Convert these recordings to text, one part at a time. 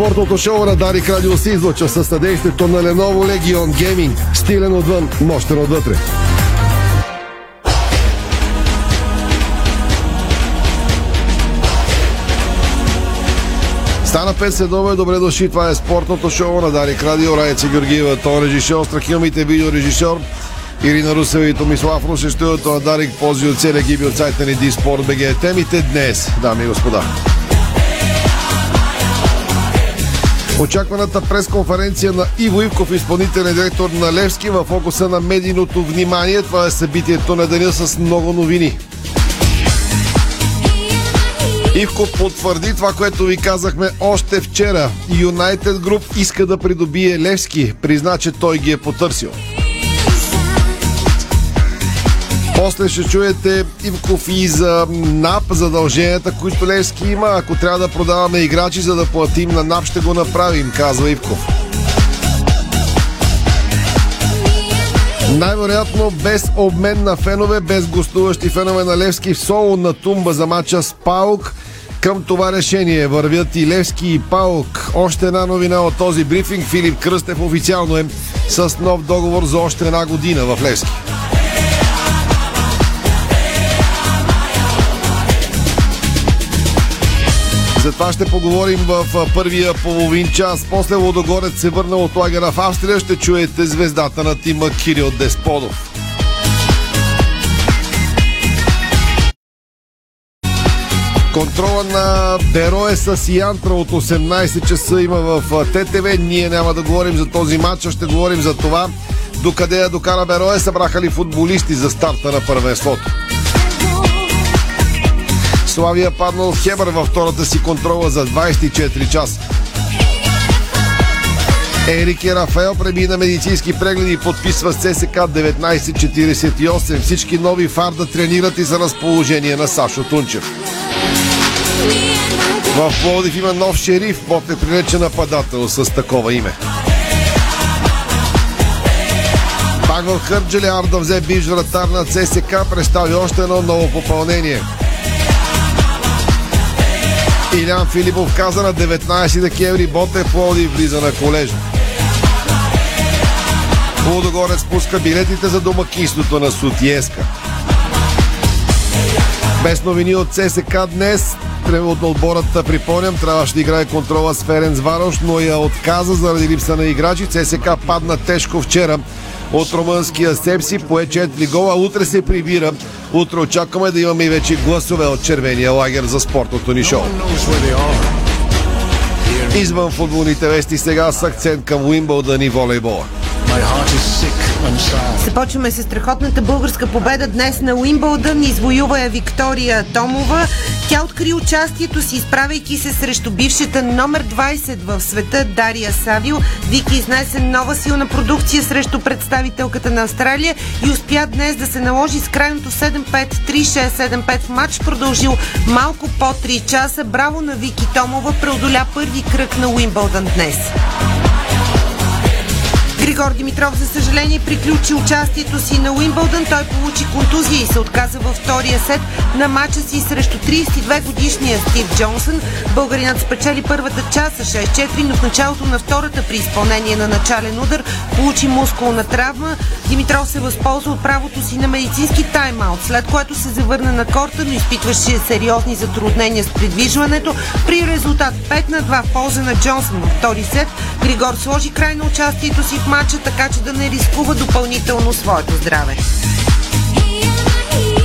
Спортното шоу на Дарик Радио се излъчва със съдействието на Lenovo Legion Gaming. Стилен отвън, мощен отвътре. Стана 5 следове, добре дошли. Това е спортното шоу на Дарик Радио. Райци Георгиева, тон режисьор, страхилмите видеорежисьор. Ирина Русева и Томислав Русе, студиото на Дарик Пози от целия гиби от сайта ни Диспорт БГ. Темите днес, дами и господа. Очакваната пресконференция на Иво Ивков, изпълнителен директор на Левски, в фокуса на медийното внимание. Това е събитието на деня с много новини. Ивко потвърди това, което ви казахме още вчера. Юнайтед Груп иска да придобие Левски. Призна, че той ги е потърсил. После ще чуете Ивков и за НАП задълженията, които Левски има. Ако трябва да продаваме играчи, за да платим на НАП, ще го направим, казва Ивков. Най-вероятно без обмен на фенове, без гостуващи фенове на Левски в соло на тумба за мача с Паук. Към това решение вървят и Левски и Паук. Още една новина от този брифинг. Филип Кръстев официално е с нов договор за още една година в Левски. Това ще поговорим в първия половин час. После Лодогорец се върна от лагера в Австрия. Ще чуете звездата на тима Кирил Десподов. Контрола на Берое с Янтра от 18 часа има в ТТВ. Ние няма да говорим за този матч, а ще говорим за това докъде я докара Берое, събраха ли футболисти за старта на първенството. Славия паднал Хебър във втората си контрола за 24 часа. Ерик и Рафаел премина медицински прегледи и подписва с ЦСК 1948. Всички нови фарда тренират и за разположение на Сашо Тунчев. В Плодив има нов шериф, Бот е приречен нападател с такова име. Пак в Кърджали Арда взе бивш вратар на ЦСК, представи още едно ново попълнение. Илян Филипов каза на 19 декември Боте Плоди влиза на колежа. Лудогорец пуска билетите за домакинството на Сутиеска. Без новини от ЦСК днес от отбората, припомням, трябваше да играе контрола с Ференц Варош, но я отказа заради липса на играчи. ЦСК падна тежко вчера от румънския Сепси, пое 4 гола. Утре се прибира. Утре очакваме да имаме и вече гласове от червения лагер за спортното ни шоу. Извън футболните вести сега с акцент към Уимбълдън и волейбола. Започваме с страхотната българска победа днес на Уимбълдън. Извоюва я Виктория Томова. Тя откри участието си, изправяйки се срещу бившата номер 20 в света Дария Савил. Вики изнесе нова силна продукция срещу представителката на Австралия и успя днес да се наложи с крайното 7-5, 3-6-7-5 в матч, продължил малко по 3 часа. Браво на Вики Томова, преодоля първи кръг на Уимбълдън днес. Григор Димитров, за съжаление, приключи участието си на Уимбълдън. Той получи контузия и се отказа във втория сет на матча си срещу 32 годишния Стив Джонсън. Българинът спечели първата част с 6-4, но в началото на втората при изпълнение на начален удар получи мускулна травма. Димитров се възползва от правото си на медицински тайм-аут, след което се завърна на корта, но изпитваше сериозни затруднения с придвижването. При резултат 5 на 2 в полза на Джонсън във втори сет, Григор сложи край на участието си в матча, така че да не рискува допълнително своето здраве.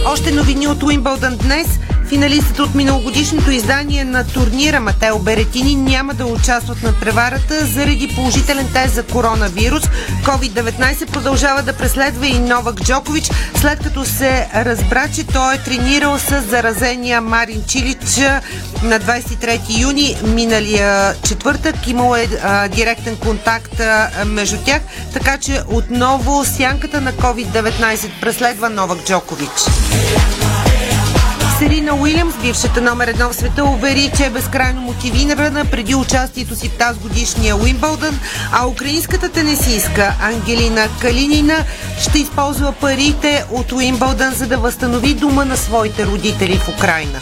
Още новини от Уимбълдън днес. Финалистите от миналогодишното издание на турнира Матео Беретини няма да участват на преварата заради положителен тест за коронавирус. COVID-19 продължава да преследва и Новак Джокович, след като се разбра, че той е тренирал с заразения Марин Чилич на 23 юни миналия четвъртък. Имало е а, директен контакт а, между тях, така че отново сянката на COVID-19 преследва Новак Джокович. Серина Уилямс, бившата номер едно в света, увери, че е безкрайно мотивирана преди участието си в тази годишния Уимбълдън, а украинската тенесистка Ангелина Калинина ще използва парите от Уимбълдън, за да възстанови дома на своите родители в Украина.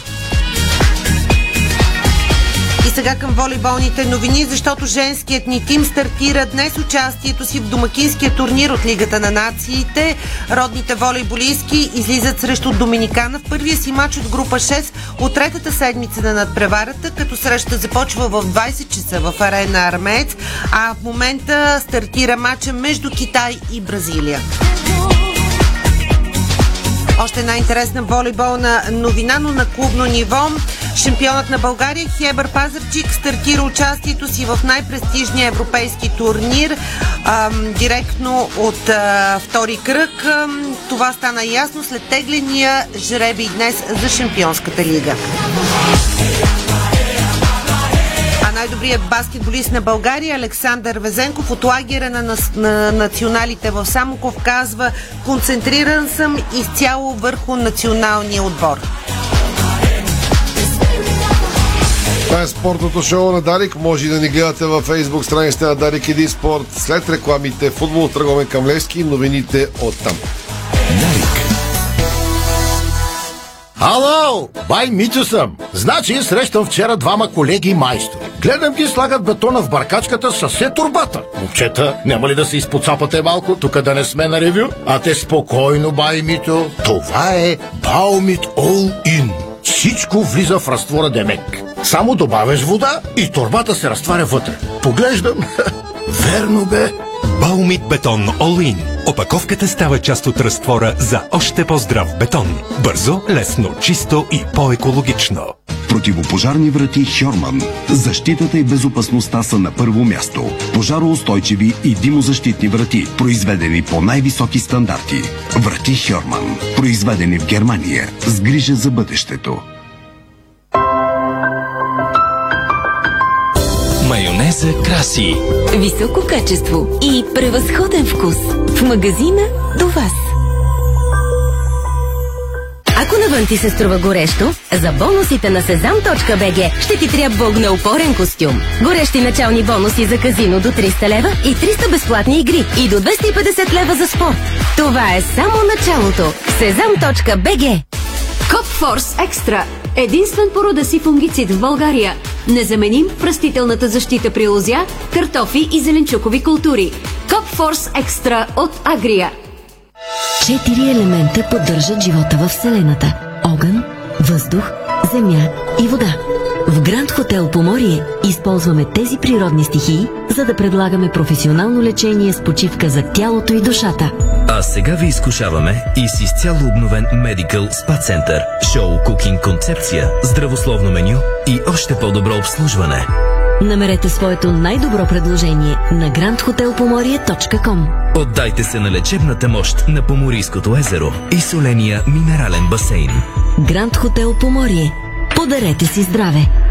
Сега към волейболните новини, защото женският ни тим стартира днес участието си в домакинския турнир от Лигата на нациите. Родните волейболистки излизат срещу Доминикана в първия си матч от група 6 от третата седмица на надпреварата, като среща започва в 20 часа в арена Армеец, а в момента стартира матча между Китай и Бразилия. Още една интересна волейболна новина, но на клубно ниво. Шампионът на България Хебър Пазарчик стартира участието си в най-престижния европейски турнир ам, директно от а, втори кръг. Ам, това стана ясно след тегления жреби днес за Шампионската лига най-добрият баскетболист на България Александър Везенков от лагера на, на националите в Самоков казва концентриран съм изцяло върху националния отбор. Това е спортното шоу на Дарик. Може да ни гледате във фейсбук страницата на Дарик Еди Спорт. След рекламите футбол Тръговен Камлевски, новините от там. Дарик. Ало, бай Митю съм. Значи срещам вчера двама колеги майстори. Гледам ги слагат бетона в баркачката с все турбата. Момчета, няма ли да се изпоцапате малко, тук да не сме на ревю? А те спокойно, бай Митю. Това е Баумит All In. Всичко влиза в разтвора Демек. Само добавяш вода и турбата се разтваря вътре. Поглеждам. Верно бе. Баумит Бетон In. Опаковката става част от разтвора за още по-здрав бетон. Бързо, лесно, чисто и по-екологично. Противопожарни врати Хьорман. Защитата и безопасността са на първо място. Пожароустойчиви и димозащитни врати, произведени по най-високи стандарти. Врати Хьорман. Произведени в Германия. С грижа за бъдещето. Майонеза краси. Високо качество и превъзходен вкус. В магазина до вас. Ако навън ти се струва горещо, за бонусите на sezam.bg ще ти трябва огнеупорен костюм. Горещи начални бонуси за казино до 300 лева и 300 безплатни игри и до 250 лева за спорт. Това е само началото. sezam.bg Копфорс Екстра. Единствен по си фунгицид в България. Незаменим в растителната защита при лозя, картофи и зеленчукови култури. Копфорс Екстра от Агрия. Четири елемента поддържат живота в Вселената. Огън, въздух, земя и вода. В Гранд Хотел Поморие използваме тези природни стихии, за да предлагаме професионално лечение с почивка за тялото и душата. Сега ви изкушаваме и с изцяло обновен Medical Spa Center, шоу кукинг концепция, здравословно меню и още по-добро обслужване. Намерете своето най-добро предложение на grandhotelpomorie.com Отдайте се на лечебната мощ на Поморийското езеро и соления минерален басейн. Гранд Хотел Поморие. Подарете си здраве!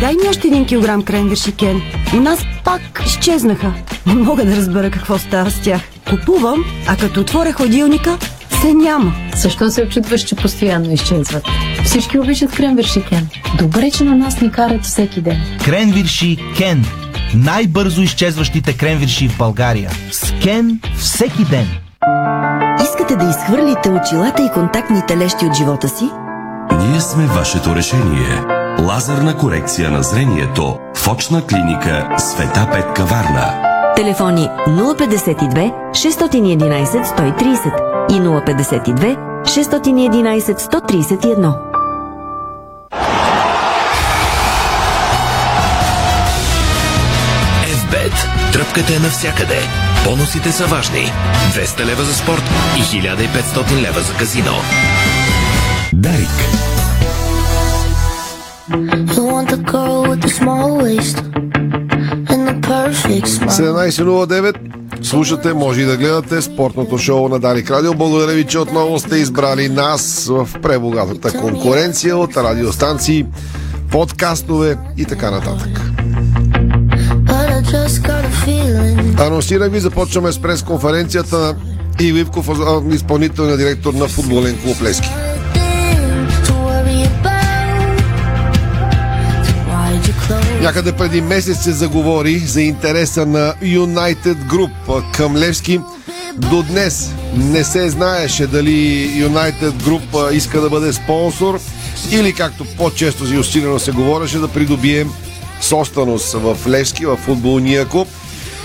Дай ми още един килограм кренвирши, Кен. У нас пак изчезнаха. Не мога да разбера какво става с тях. Купувам, а като отворя ходилника, се няма. Защо се очутваш, че постоянно изчезват? Всички обичат кренвирши Кен. Добре, че на нас ни карат всеки ден. Кренвирши Кен. Най-бързо изчезващите кренвирши в България. С Кен всеки ден. Искате да изхвърлите очилата и контактните лещи от живота си? Ние сме вашето решение. Лазерна корекция на зрението в очна клиника Света Петка Варна. Телефони 052 611 130 и 052 611 131. FBET. Тръпката е навсякъде. Бонусите са важни. 200 лева за спорт и 1500 лева за казино. Дарик. 17.09 Слушате, може и да гледате спортното шоу на Дарик Радио. Благодаря ви, че отново сте избрали нас в пребогатата конкуренция от радиостанции, подкастове и така нататък. Анонсирах ви, започваме с пресконференцията на Иливков, изпълнителният директор на футболен клуб Лески. Някъде преди месец се заговори за интереса на United Group към Левски. До днес не се знаеше дали United Group иска да бъде спонсор. или както по-често си усилено се говореше да придобие собственост в Левски, в футболния клуб.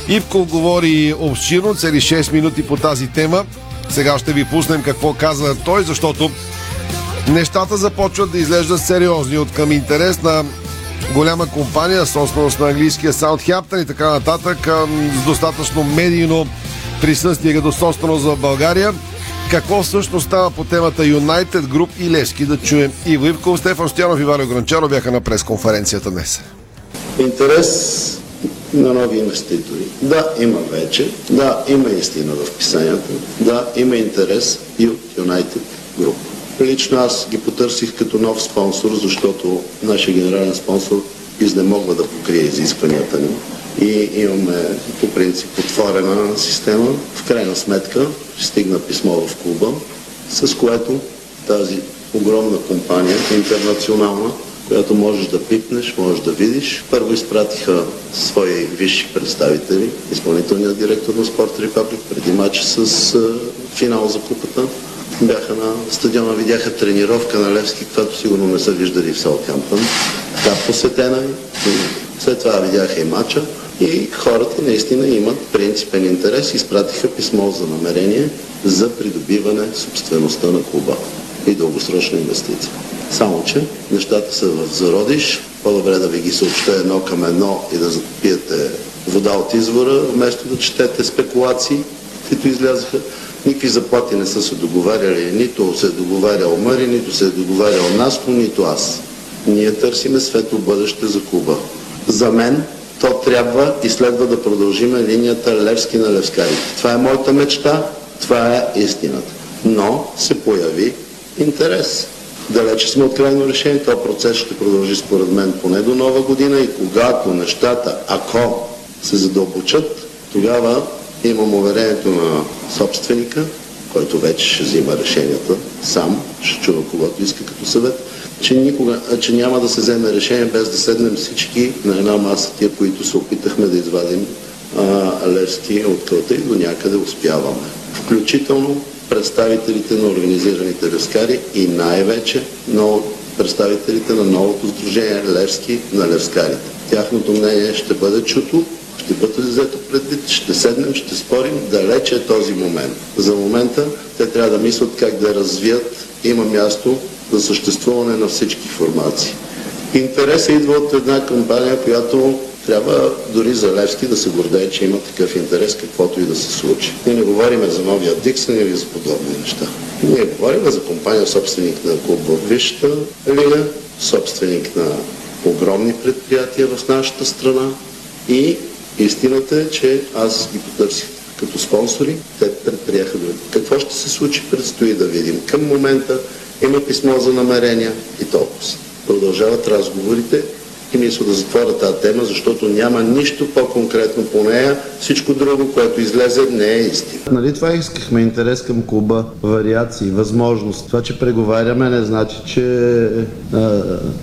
Ивко говори обширно, цели 6 минути по тази тема. Сега ще ви пуснем какво каза той, защото нещата започват да изглеждат сериозни от към интерес на голяма компания, собственост на английския Саутхемптън и така нататък, с достатъчно медийно присъствие като собственост в България. Какво всъщност става по темата United Group и Левски да чуем Иво Ивков, Стефан Стоянов и Валио Гранчаро бяха на пресконференцията днес. Интерес на нови инвеститори. Да, има вече. Да, има истина в писанията. Да, има интерес и от United Group. Лично аз ги потърсих като нов спонсор, защото нашия генерален спонсор изнемогва да покрие изискванията ни. И имаме по принцип отворена система. В крайна сметка стигна писмо в клуба, с което тази огромна компания, интернационална, която можеш да пипнеш, можеш да видиш. Първо изпратиха свои висши представители, изпълнителният директор на Спорт Репаблик, преди матч с финал за купата. Бяха на стадиона, видяха тренировка на Левски, която сигурно не са виждали в Саутхемптън. Така посетена и след това видяха и матча. И хората наистина имат принципен интерес и изпратиха писмо за намерение за придобиване собствеността на клуба и дългосрочна инвестиция. Само, че нещата са в зародиш. По-добре да ви ги съобща едно към едно и да пиете вода от извора, вместо да четете спекулации, които излязаха. Никакви заплати не са се договаряли. Нито се е договарял Мъри, нито се е договарял Наско, нито аз. Ние търсиме светло бъдеще за клуба. За мен то трябва и следва да продължиме линията Левски на Левскарите. Това е моята мечта, това е истината. Но се появи интерес. Далече сме от крайно решение. Това процес ще продължи според мен поне до нова година и когато нещата, ако се задълбочат, тогава имам уверението на собственика, който вече ще взима решенията сам, ще чува когато иска като съвет, че, никога, че няма да се вземе решение без да седнем всички на една маса, тия, които се опитахме да извадим а, Левски от кълта и до някъде успяваме. Включително представителите на организираните левскари и най-вече на представителите на новото сдружение Левски на левскарите. Тяхното мнение ще бъде чуто, ще бъде взето предвид, ще седнем, ще спорим, далече е този момент. За момента те трябва да мислят как да развият, има място за съществуване на всички формации. Интересът идва от една кампания, която трябва дори за Левски да се гордее, че има такъв интерес, каквото и да се случи. Ние не говорим за новия Диксън или за подобни неща. Ние говорим за компания, собственик на клуб в Висшата лига, собственик на огромни предприятия в нашата страна и истината е, че аз ги потърсих като спонсори, те предприеха да Какво ще се случи, предстои да видим. Към момента има писмо за намерения и толкова. Продължават разговорите и мисля да затворя тази тема, защото няма нищо по-конкретно по нея. Всичко друго, което излезе, не е истина. Нали това искахме интерес към клуба, вариации, възможност. Това, че преговаряме, не значи, че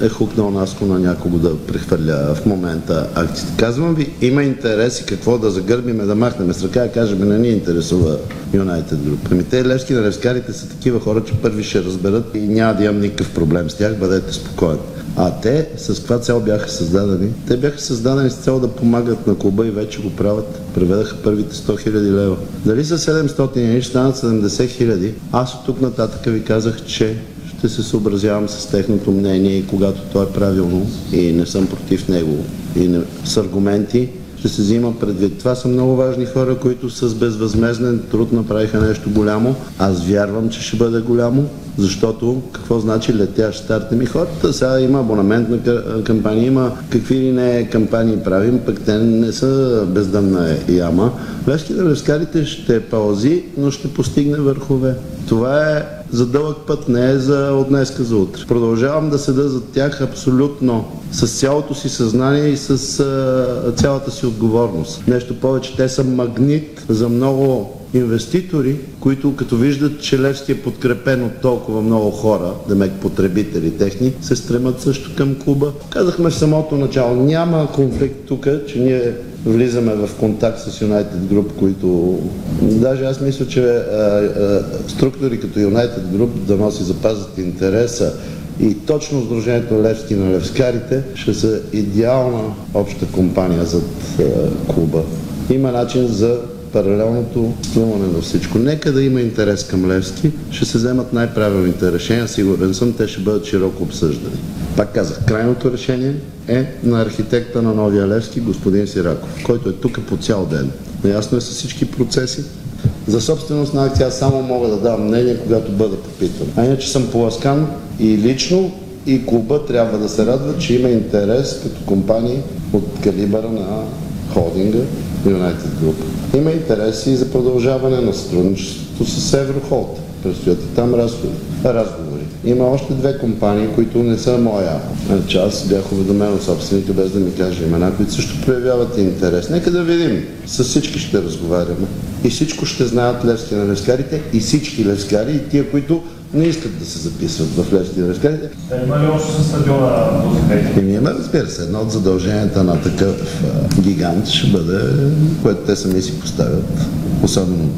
е, е хукнал Наско на някого да прехвърля в момента акциите. Казвам ви, има интерес и какво да загърбиме, да махнем с ръка и кажем, не ни интересува United Group. Ами те левски на левскарите са такива хора, че първи ще разберат и няма да имам никакъв проблем с тях, бъдете спокоен. А те с каква цел бяха създадени? Те бяха създадени с цел да помагат на клуба и вече го правят. Преведаха първите 100 000 лева. Дали са 700 или станат 70 000? Аз от тук нататък ви казах, че ще се съобразявам с техното мнение и когато то е правилно и не съм против него и не, с аргументи, ще се взима предвид. Това са много важни хора, които с безвъзмезден труд направиха нещо голямо. Аз вярвам, че ще бъде голямо, защото какво значи летящ старт? Ми хората сега има абонаментна кампания, има какви ли не кампании правим, пък те не са бездънна яма. Левски на левскарите ще паузи, но ще постигне върхове. Това е за дълъг път, не е за от днеска за утре. Продължавам да седа за тях абсолютно с цялото си съзнание и с а, цялата си отговорност. Нещо повече, те са магнит за много инвеститори, които като виждат, че Левски е подкрепен от толкова много хора, демек потребители техни, се стремат също към клуба. Казахме в самото начало, няма конфликт тук, че ние влизаме в контакт с United Group, които даже аз мисля, че а, а, структури като United Group да носи запазят интереса И точно Сдружението Левски на Левскарите ще са идеална обща компания зад е, клуба. Има начин за паралелното струване на всичко. Нека да има интерес към Левски, ще се вземат най-правилните решения, сигурен съм, те ще бъдат широко обсъждани. Пак казах, крайното решение е на архитекта на новия Левски, господин Сираков, който е тук по цял ден. Наясно е с всички процеси. За собственост на акция само мога да давам мнение, когато бъда попитан. А иначе съм поласкан и лично, и клуба трябва да се радва, че има интерес като компании от калибъра на холдинга United Group. Има интереси и за продължаване на сътрудничеството с Еврохолд. Предстоят и там разговори. Има още две компании, които не са моя. Аз бях уведомен от собственика, без да ми каже имена, които също проявяват интерес. Нека да видим. С всички ще разговаряме. И всичко ще знаят левски на левскарите и всички левскари и тия, които не искат да се записват в на левскарите. Има ли още със стадиона този Еми има, разбира се. Едно от задълженията на такъв гигант ще бъде, което те сами си поставят, особено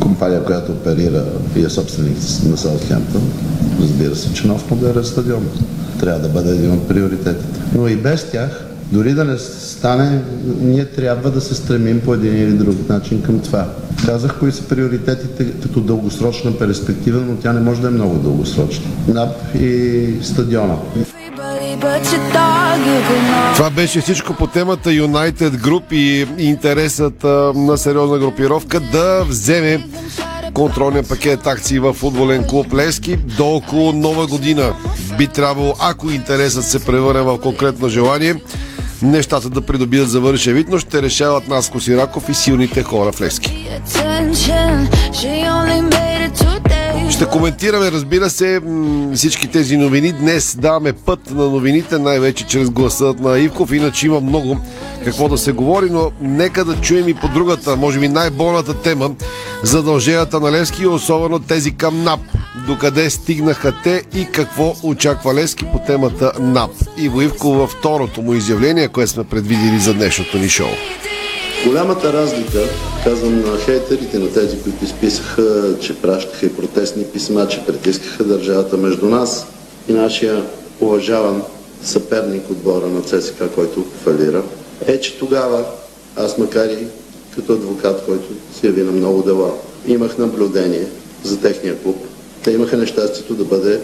компания, която оперира и е собственик на Саутхемптън, разбира се, че нов модерен стадион трябва да бъде един от приоритетите. Но и без тях, дори да не стане, ние трябва да се стремим по един или друг начин към това. Казах кои са приоритетите като дългосрочна перспектива, но тя не може да е много дългосрочна. НАП и стадиона. Това беше всичко по темата United Group и интересът на сериозна групировка да вземе контролния пакет акции в футболен клуб Левски до около нова година. Би трябвало, ако интересът се превърне в конкретно желание, нещата да придобият завършен вид, но ще решават Наско Сираков и силните хора в Левски. Ще коментираме, разбира се, всички тези новини. Днес даваме път на новините, най-вече чрез гласът на Ивков. Иначе има много какво да се говори, но нека да чуем и по другата, може би най-болната тема задълженията на Левски, особено тези към НАП. Докъде стигнаха те и какво очаква Левски по темата НАП. Иво Ивков във второто му изявление, което сме предвидили за днешното ни шоу. Голямата разлика, казвам на хейтерите, на тези, които изписаха, че пращаха и протестни писма, че притискаха държавата между нас и нашия уважаван съперник отбора на ЦСКА, който фалира, е, че тогава аз, макар и като адвокат, който се яви на много дела, имах наблюдение за техния клуб. Те имаха нещастието да бъде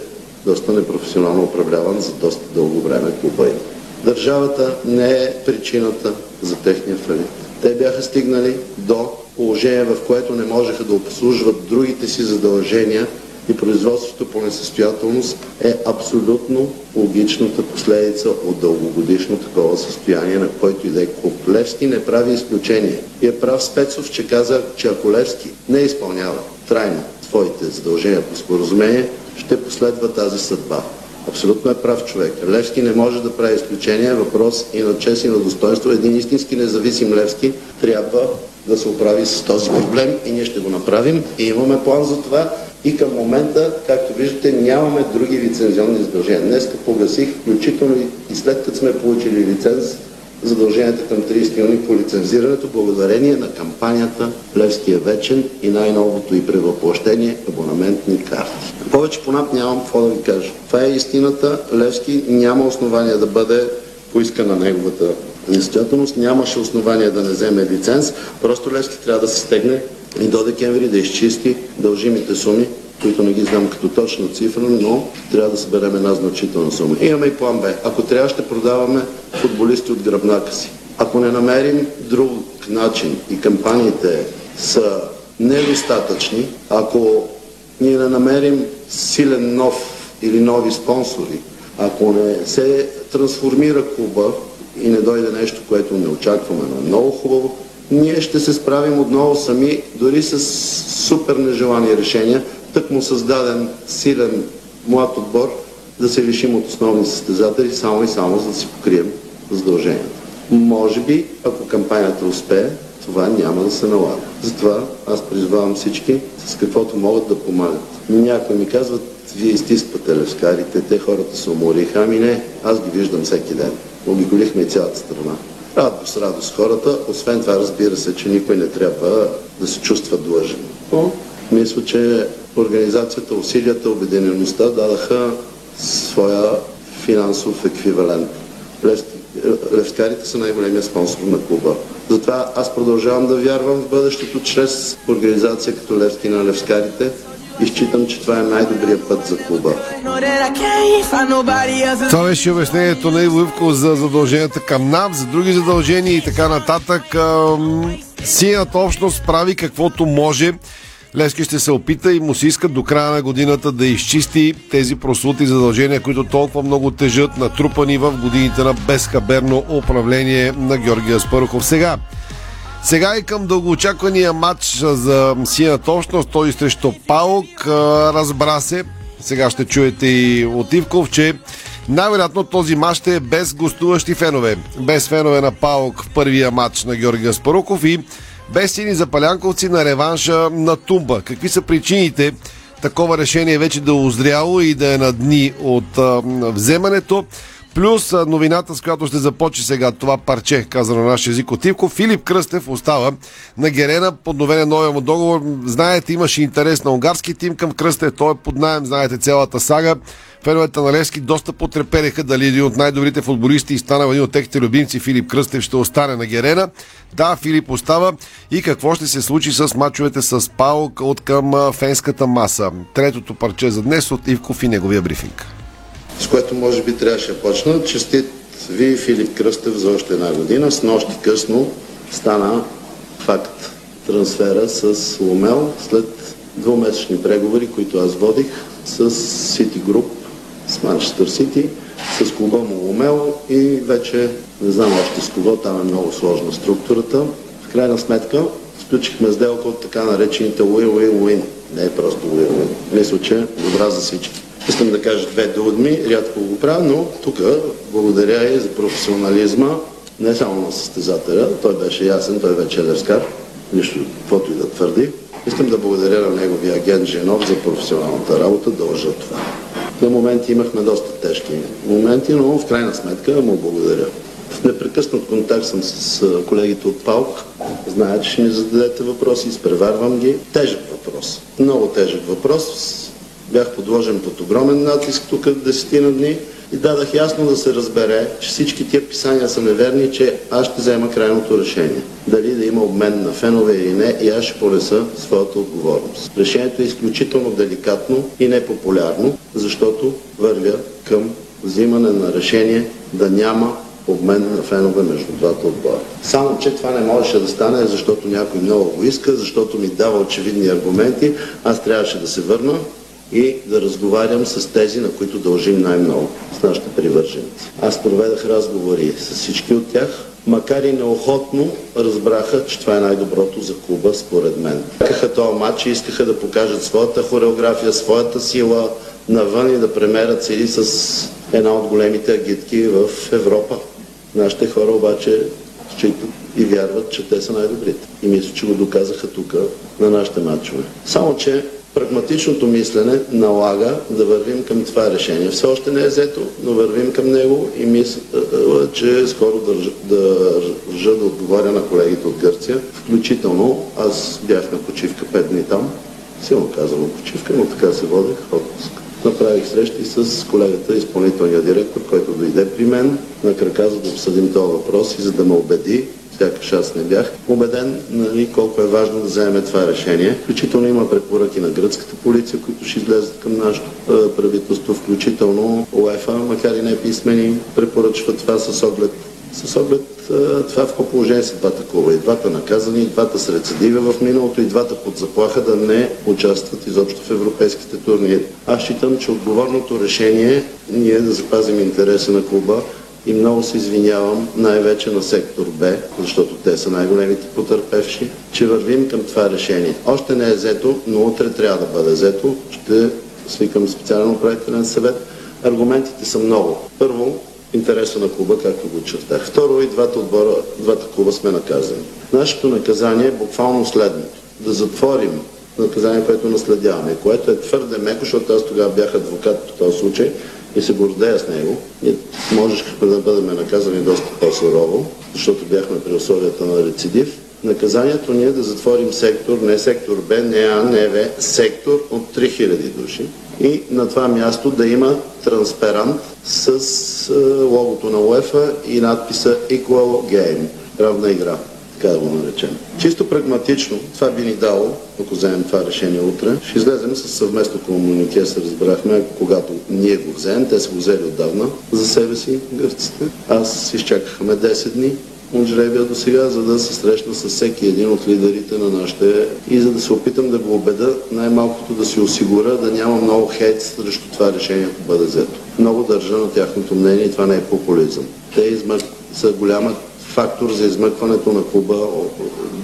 доста непрофесионално управляван за доста дълго време клуба им. Държавата не е причината за техния фалит. Те бяха стигнали до положение, в което не можеха да обслужват другите си задължения и производството по несъстоятелност е абсолютно логичната последица от дългогодишно такова състояние, на който и да е. Левски не прави изключение. И е прав Спецов, че каза, че ако Левски не изпълнява трайно своите задължения по споразумение, ще последва тази съдба. Абсолютно е прав човек. Левски не може да прави изключение. Въпрос и на чест и на достоинство. Един истински независим Левски трябва да се оправи с този проблем и ние ще го направим и имаме план за това. И към момента, както виждате, нямаме други лицензионни задължения. Днес погасих, включително и след като сме получили лиценз, задълженията към 30 юни по лицензирането, благодарение на кампанията Левски е вечен и най-новото и превъплъщение абонаментни карти. Повече по НАП нямам какво да ви кажа. Това е истината. Левски няма основание да бъде поискана неговата несъстоятелност, нямаше основание да не вземе лиценз, просто Левски трябва да се стегне и до декември да изчисти дължимите суми, които не ги знам като точна цифра, но трябва да съберем една значителна сума. Имаме и план Б. Ако трябва, ще продаваме футболисти от гръбнака си. Ако не намерим друг начин и кампаниите са недостатъчни, ако ние не намерим силен нов или нови спонсори, ако не се трансформира клуба и не дойде нещо, което не очакваме, но е много хубаво, ние ще се справим отново сами, дори с супер нежелани решения, тък му създаден силен млад отбор, да се лишим от основни състезатели, само и само за да си покрием задълженията. Може би, ако кампанията успее, това няма да се налага. Затова аз призвавам всички с каквото могат да помагат. Някои ми казват, вие изтисквате левскарите, те хората се умориха. Ами не, аз ги виждам всеки ден. Обиколихме и цялата страна. Радост, радост хората. Освен това, разбира се, че никой не трябва да се чувства длъжен. Но мисля, че организацията, усилията, обединеността дадаха своя финансов еквивалент. Левскарите са най-големия спонсор на клуба. Затова аз продължавам да вярвам в бъдещето чрез организация като Левски на левскарите и считам, че това е най-добрият път за клуба. Това беше обяснението на Иво Ивков за задълженията към НАП, за други задължения и така нататък. Ам, Синята общност прави каквото може. Лески ще се опита и му се иска до края на годината да изчисти тези прослути задължения, които толкова много тежат, натрупани в годините на безхаберно управление на Георгия Спарухов. Сега, сега и към дългоочаквания матч за синята общност, той срещу Паук, разбра се, сега ще чуете и от Ивков, че най-вероятно този матч ще е без гостуващи фенове. Без фенове на Паук в първия матч на Георгия Спаруков и без сини запалянковци на реванша на Тумба. Какви са причините такова решение вече да е озряло и да е на дни от а, вземането? Плюс новината, с която ще започне сега това парче, казано на наш език от Ивко. Филип Кръстев остава на Герена, подновен новия му договор. Знаете, имаше интерес на унгарски тим към Кръстев, той е под найем, знаете цялата сага. Феновете на Левски доста потрепереха дали един от най-добрите футболисти и стана един от техните любимци Филип Кръстев ще остане на Герена. Да, Филип остава и какво ще се случи с мачовете с Паук от към фенската маса. Третото парче за днес от Ивков и неговия брифинг. с което може би трябваше да почна. Честит ви, Филип Кръстев, за още една година. С нощи късно стана факт трансфера с Ломел след двумесечни преговори, които аз водих с City Group, с Манчестър Сити, с клуба му Ломел и вече не знам още с кого, там е много сложна структурата. В крайна сметка сключихме сделка от така наречените win-win-win. Не е просто win-win. Мисля, че е добра за всички. Искам да кажа две думи, рядко го правя, но тук благодаря и за професионализма, не само на състезателя, той беше ясен, той вече е левскар, нищо, каквото и да твърди. Искам да благодаря на неговия агент Женов за професионалната работа, дължа това. На моменти имахме доста тежки моменти, но в крайна сметка му благодаря. В непрекъснат контакт съм с колегите от ПАУК. Знаят, че ще ми зададете въпроси, изпреварвам ги. Тежък въпрос. Много тежък въпрос. Бях подложен под огромен натиск тук десетина дни и дадах ясно да се разбере, че всички тия писания са неверни, че аз ще взема крайното решение. Дали да има обмен на фенове или не, и аз ще понеса своята отговорност. Решението е изключително деликатно и непопулярно, защото вървя към взимане на решение да няма обмен на фенове между двата отбора. Само, че това не можеше да стане, защото някой много го иска, защото ми дава очевидни аргументи. Аз трябваше да се върна и да разговарям с тези, на които дължим най-много, с нашите привърженици. Аз проведах разговори с всички от тях, макар и неохотно разбраха, че това е най-доброто за клуба, според мен. Искаха този матч и искаха да покажат своята хореография, своята сила навън и да премерят цели с една от големите агитки в Европа. Нашите хора обаче считат и вярват, че те са най-добрите. И мисля, че го доказаха тук на нашите матчове. Само, че прагматичното мислене налага да вървим към това решение. Все още не е взето, но вървим към него и мисля, че скоро държа, държа да отговоря на колегите от Гърция. Включително, аз бях на почивка 5 дни там, силно казвам почивка, но така се водех отпуск. Направих срещи с колегата, изпълнителния директор, който дойде при мен на крака, за да обсъдим този въпрос и за да ме убеди, сякаш аз не бях убеден нали, колко е важно да вземем това решение. Включително има препоръки на гръцката полиция, които ще излезат към нашето е, правителство, включително ОЕФА, макар и не писмени, препоръчва това с оглед с оглед е, това в какво положение са двата клуба. И двата наказани, и двата с рецидиви в миналото, и двата под заплаха да не участват изобщо в европейските турнири. Аз считам, че отговорното решение ние да запазим интереса на клуба и много се извинявам най-вече на сектор Б, защото те са най-големите потърпевши, че вървим към това решение. Още не е взето, но утре трябва да бъде взето. Ще свикам специален управителен съвет. Аргументите са много. Първо, интереса на клуба, както го чертах. Второ, и двата отбора, двата клуба сме наказани. Нашето наказание е буквално следното. Да затворим наказание, което наследяваме, което е твърде меко, защото аз тогава бях адвокат по този случай и се гордея с него. Ние можехме да бъдем наказани доста по-сурово, защото бяхме при условията на рецидив. Наказанието ни е да затворим сектор, не сектор Б, не А, не В, сектор от 3000 души и на това място да има транспарант с е, логото на УЕФА и надписа Equal Game, равна игра, така да го наречем. Чисто прагматично, това би ни дало, ако вземем това решение утре, ще излезем с съвместно комунике, се разбрахме, когато ние го вземем, те са го взели отдавна за себе си, гърците. Аз изчакахме 10 дни, от жребия до сега, за да се срещна с всеки един от лидерите на нашите и за да се опитам да го убеда, най-малкото да си осигуря да няма много хейт срещу това решение, ако бъде взето. Много държа на тяхното мнение и това не е популизъм. Те измък... са голяма фактор за измъкването на клуба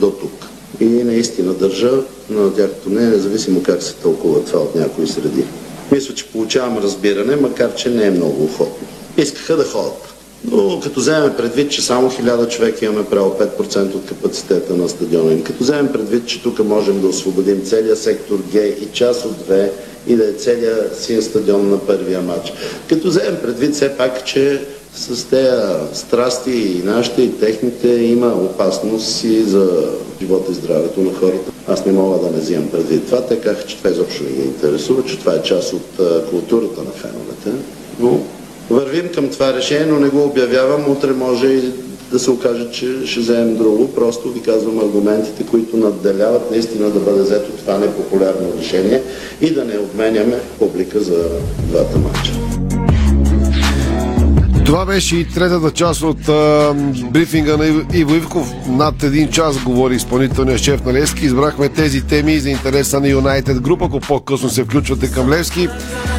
до тук. И наистина държа на тяхното мнение, независимо как се тълкува това от някои среди. Мисля, че получавам разбиране, макар че не е много охотно. Искаха да ходят. Но като вземем предвид, че само 1000 човека имаме право 5% от капацитета на стадиона като вземем предвид, че тук можем да освободим целият сектор Г и част от 2 и да е целият син стадион на първия матч, като вземем предвид все пак, че с тези страсти и нашите и техните има опасност и за живота и здравето на хората. Аз не мога да не взимам предвид това. Те казаха, че това изобщо не ги интересува, че това е част от културата на феновете. Но вървим към това решение, но не го обявявам. Утре може и да се окаже, че ще вземем друго. Просто ви казвам аргументите, които надделяват наистина да бъде взето това непопулярно решение и да не обменяме публика за двата матча. Това беше и третата част от а, брифинга на Иво Ивков. Над един час говори изпълнителният шеф на Левски. Избрахме тези теми за интереса на Юнайтед Груп, ако по-късно се включвате към Левски,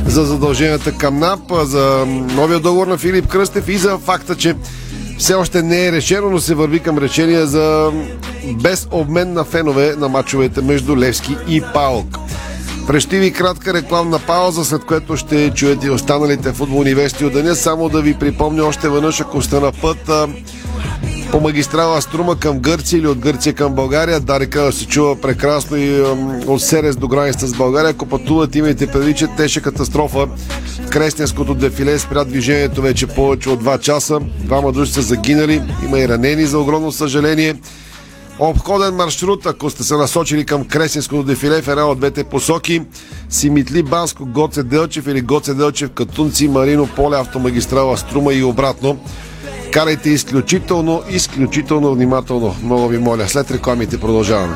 за задълженията към НАП, за новия договор на Филип Кръстев и за факта, че все още не е решено, но се върви към решение за без обмен на фенове на мачовете между Левски и Паук. Прещи ви кратка рекламна пауза, след което ще чуете останалите футболни вести от деня. Само да ви припомня още веднъж, ако сте на път по магистрала Струма към Гърция или от Гърция към България. Дарика се чува прекрасно и от Серес до границата с България. Ако пътуват, имайте предвид, че тежка катастрофа. В Крестенското дефиле спря движението вече повече от 2 часа. Двама души са загинали. Има и ранени за огромно съжаление. Обходен маршрут, ако сте се насочили към Кресинското дефиле в една от двете посоки, Симитли Банско, Гоце Делчев или Гоце Делчев, Катунци, Марино, Поле, автомагистрала Струма и обратно. Карайте изключително, изключително внимателно. Много ви моля. След рекламите продължаваме.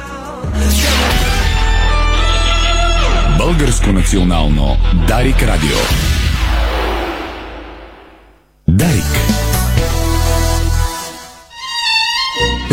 Българско национално Дарик Радио. Дарик.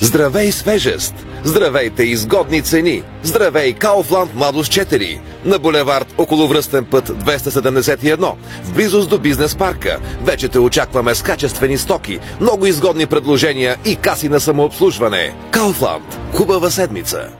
Здравей свежест! Здравейте изгодни цени! Здравей Кауфланд Младост 4 на булевард околовръстен път 271 в близост до бизнес парка. Вече те очакваме с качествени стоки, много изгодни предложения и каси на самообслужване. Кауфланд. Хубава седмица!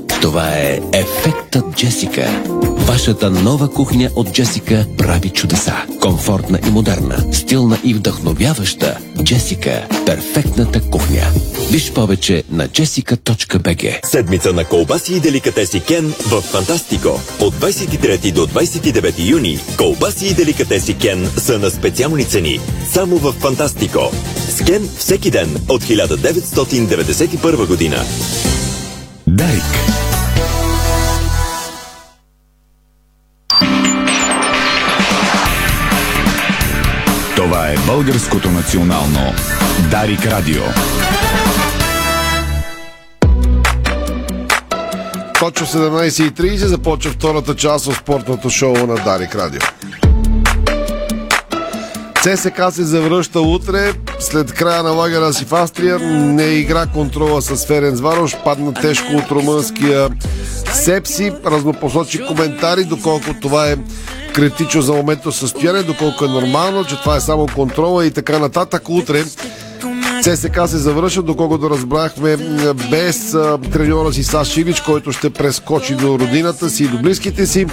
Това е ефектът Джесика. Вашата нова кухня от Джесика прави чудеса. Комфортна и модерна, стилна и вдъхновяваща. Джесика – перфектната кухня. Виж повече на jessica.bg Седмица на колбаси и деликатеси Кен в Фантастико. От 23 до 29 юни колбаси и деликатеси Кен са на специални цени. Само в Фантастико. С Кен всеки ден от 1991 година. Дарик. Българското национално Дарик Радио. Точно 17.30 започва втората част от спортното шоу на Дарик Радио. ЦСК се завръща утре. След края на лагера си в Австрия не игра контрола с Ференц Варош. Падна тежко от румънския Сепси. Разнопосочи коментари, доколко това е критично за момента състояние, доколко е нормално, че това е само контрола и така нататък. Утре ЦСК се завършва, доколкото разбрахме, без треньора си Саш Шилич, който ще прескочи до родината си и до близките си.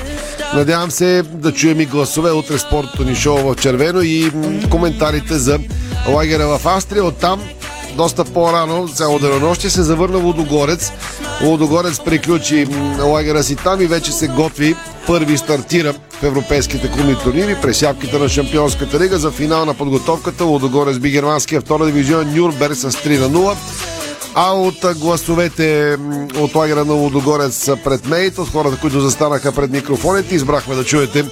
Надявам се да чуем и гласове утре спортното ни шоу в червено и коментарите за лагера в Австрия. Оттам доста по-рано, цяло денонощие, се завърна Лудогорец. Лудогорец приключи лагера си там и вече се готви. Първи стартира в европейските клубни турнири през явките на Шампионската лига за финал на подготовката. Лудогорец би германския втора дивизион Нюрнберг с 3 на 0. А от гласовете от лагера на Лудогорец пред мейт, от хората, които застанаха пред микрофоните, избрахме да чуете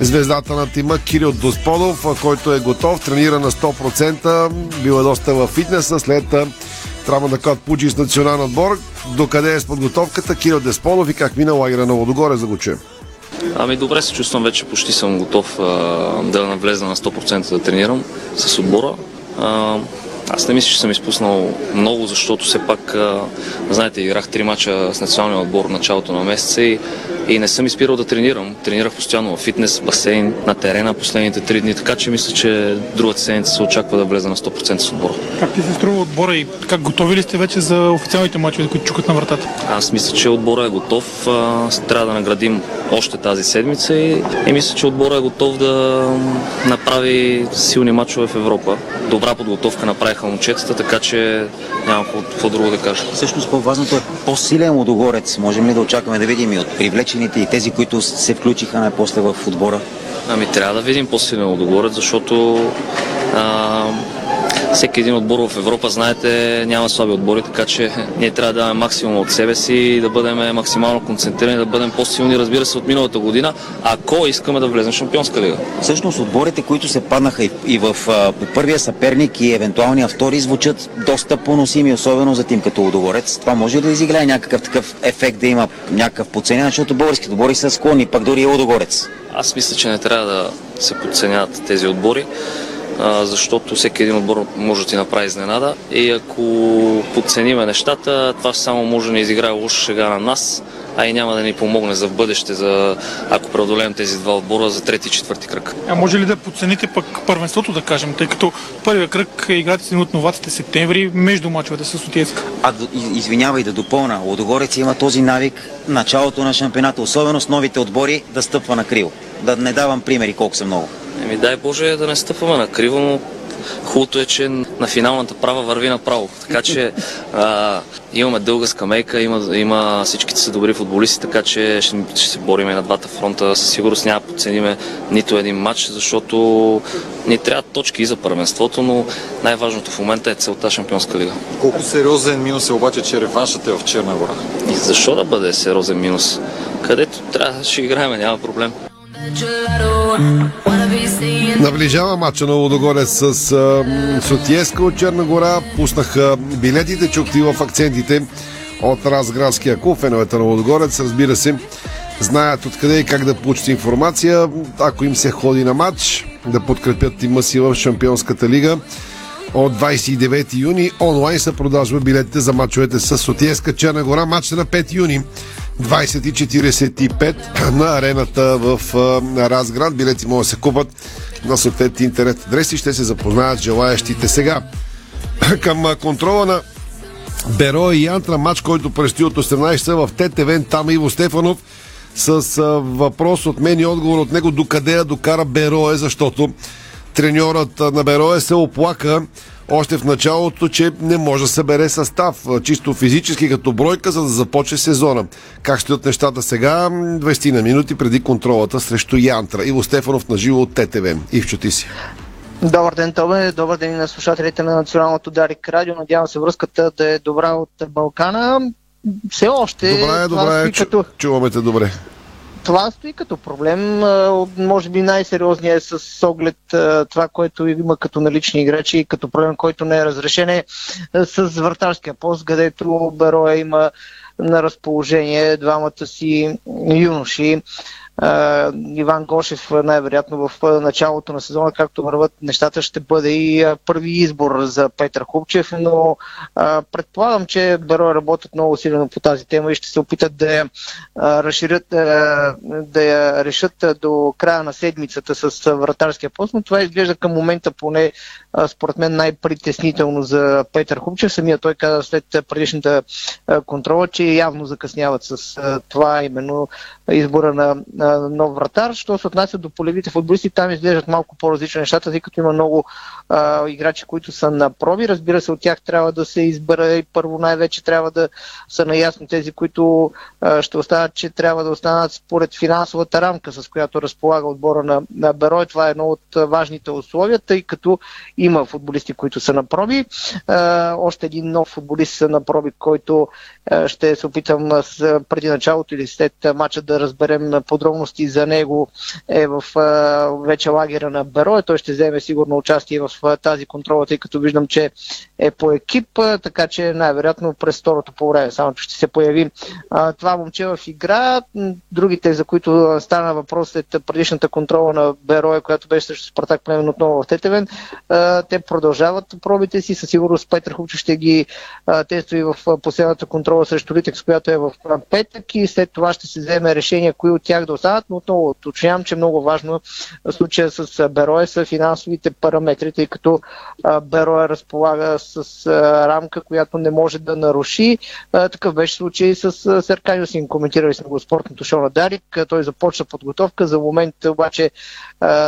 звездата на тима Кирил Досподов, който е готов, тренира на 100%, бил е доста във фитнеса след трябва да кат получи с национален отбор. Докъде е с подготовката Кирил Десподов и как мина лагера на Лудогорец да го чуем. Ами добре се чувствам, вече почти съм готов а, да навлеза на 100% да тренирам с отбора. А, аз не мисля, че съм изпуснал много, защото все пак, а, знаете, играх три мача с националния отбор в началото на месеца и, и не съм изпирал да тренирам. Тренирах постоянно в фитнес, басейн, на терена последните три дни, така че мисля, че другата седмица се очаква да влеза на 100% с отбора. Как ти се струва отбора и как готови ли сте вече за официалните мачове, които чукат на вратата? Аз мисля, че отбора е готов. А, Трябва да наградим още тази седмица и, и мисля, че отбора е готов да направи силни мачове в Европа. Добра подготовка направиха момчетата, така че няма какво- друго да кажа. Всъщност по-важното е по-силен лудогорец. Можем ли да очакваме да видим и от привлечените и тези, които се включиха най-после в отбора? Ами трябва да видим по-силен отговорът, защото а, всеки един отбор в Европа, знаете, няма слаби отбори, така че ние трябва да дадем максимум от себе си и да бъдем максимално концентрирани, да бъдем по-силни, разбира се, от миналата година, ако искаме да влезем в Шампионска лига. Всъщност отборите, които се паднаха и, и в по първия съперник и евентуалния втори, звучат доста поносими, особено за тим като лудогорец. Това може ли да изиграе някакъв такъв ефект, да има някакъв подценен, защото българските отбори са склонни, пък дори и лудогорец. Аз мисля, че не трябва да се подценяват тези отбори, а, защото всеки един отбор може да ти направи изненада и ако подцениме нещата, това само може да ни изиграе лоша шега на нас, а и няма да ни помогне за бъдеще, за, ако преодолеем тези два отбора за трети и четвърти кръг. А може ли да подцените пък първенството, да кажем, тъй като първия кръг играте с един от новаците септември между мачовете с Отиецка? А извинявай да допълна, Лудогорец има този навик началото на шампионата, особено с новите отбори, да стъпва на криво. Да не давам примери колко са много. Еми дай Боже да не стъпваме на криво, но хубавото е, че на финалната права върви направо. Така че а, имаме дълга скамейка, има, има всичките са добри футболисти, така че ще, ще се борим на двата фронта. Със сигурност няма да подцениме нито един матч, защото ни трябват точки и за първенството, но най-важното в момента е целта Шампионска лига. Колко сериозен минус е обаче, че реваншът е в Черна гора? И защо да бъде сериозен минус? Където трябва ще играем, няма проблем. Наближава матча на Лудогорец с а, Сотиеска от Черна гора. Пуснаха билетите, чухте в акцентите от Разградския клуб. Феновете на Лудогорец, разбира се, знаят откъде и как да получат информация. Ако им се ходи на матч, да подкрепят тима си в Шампионската лига. От 29 юни онлайн се продажва билетите за матчовете с Сотиеска Черна гора. Матч на 5 юни 20.45 на арената в Разград. Билети могат да се купат на съответните интернет адреси. Ще се запознаят желаящите сега. Към контрола на Беро и Янтра, матч, който предстои от 18 часа в ТТВ, там Иво Стефанов с въпрос от мен и отговор от него докъде я докара Берое, защото треньорът на Берое се оплака още в началото, че не може да събере състав, чисто физически като бройка, за да започне сезона. Как стоят нещата сега? 20 на минути преди контролата срещу Янтра. Иво Стефанов на живо от ТТВ. Ивчо, ти си. Добър ден, Томе. Добър ден и на слушателите на Националното Дарик Радио. Надявам се връзката да е добра от Балкана. Все още. Добра е, добра е. Като... Чуваме те добре това стои като проблем. Може би най-сериозният е с оглед това, което има като налични играчи и като проблем, който не е разрешен е с вратарския пост, където Бероя има на разположение двамата си юноши. Иван Гошев най-вероятно в началото на сезона, както върват нещата, ще бъде и първи избор за Петър Хубчев, но предполагам, че Беро работят много силно по тази тема и ще се опитат да я разширят, да я решат до края на седмицата с вратарския пост, но това изглежда към момента поне според мен най-притеснително за Петър Хубчев. Самия той каза след предишната контрола, че явно закъсняват с това именно избора на нов вратар. Що се отнася до полевите футболисти, там изглеждат малко по-различни нещата, тъй като има много а, играчи, които са на проби. Разбира се, от тях трябва да се избера и първо най-вече трябва да са наясно тези, които а, ще останат, че трябва да останат според финансовата рамка, с която разполага отбора на, на Берой. Това е едно от важните условия, тъй като има футболисти, които са на проби. Още един нов футболист на проби, който ще се опитам преди началото или след мача да разберем подробности за него е в вече лагера на Берой. Той ще вземе сигурно участие в тази контрола, тъй като виждам, че е по екип, а, така че най-вероятно през второто по време само ще се появи а, това момче в игра. Другите, за които стана въпрос след предишната контрола на Берой, която беше срещу Спартак племен отново в Тетевен, а, те продължават пробите си. Със сигурност Петър Хубчев ще ги а, тестои в последната контрола срещу Литекс, която е в петък и след това ще се вземе решение кои от тях да останат, но отново уточнявам, че много важно случая с Берое са финансовите параметри, тъй като Берое разполага с рамка, която не може да наруши. Такъв беше случай с Серканио Син. Коментирали сме го спортното шоу на Дарик. Той започна подготовка. За момент обаче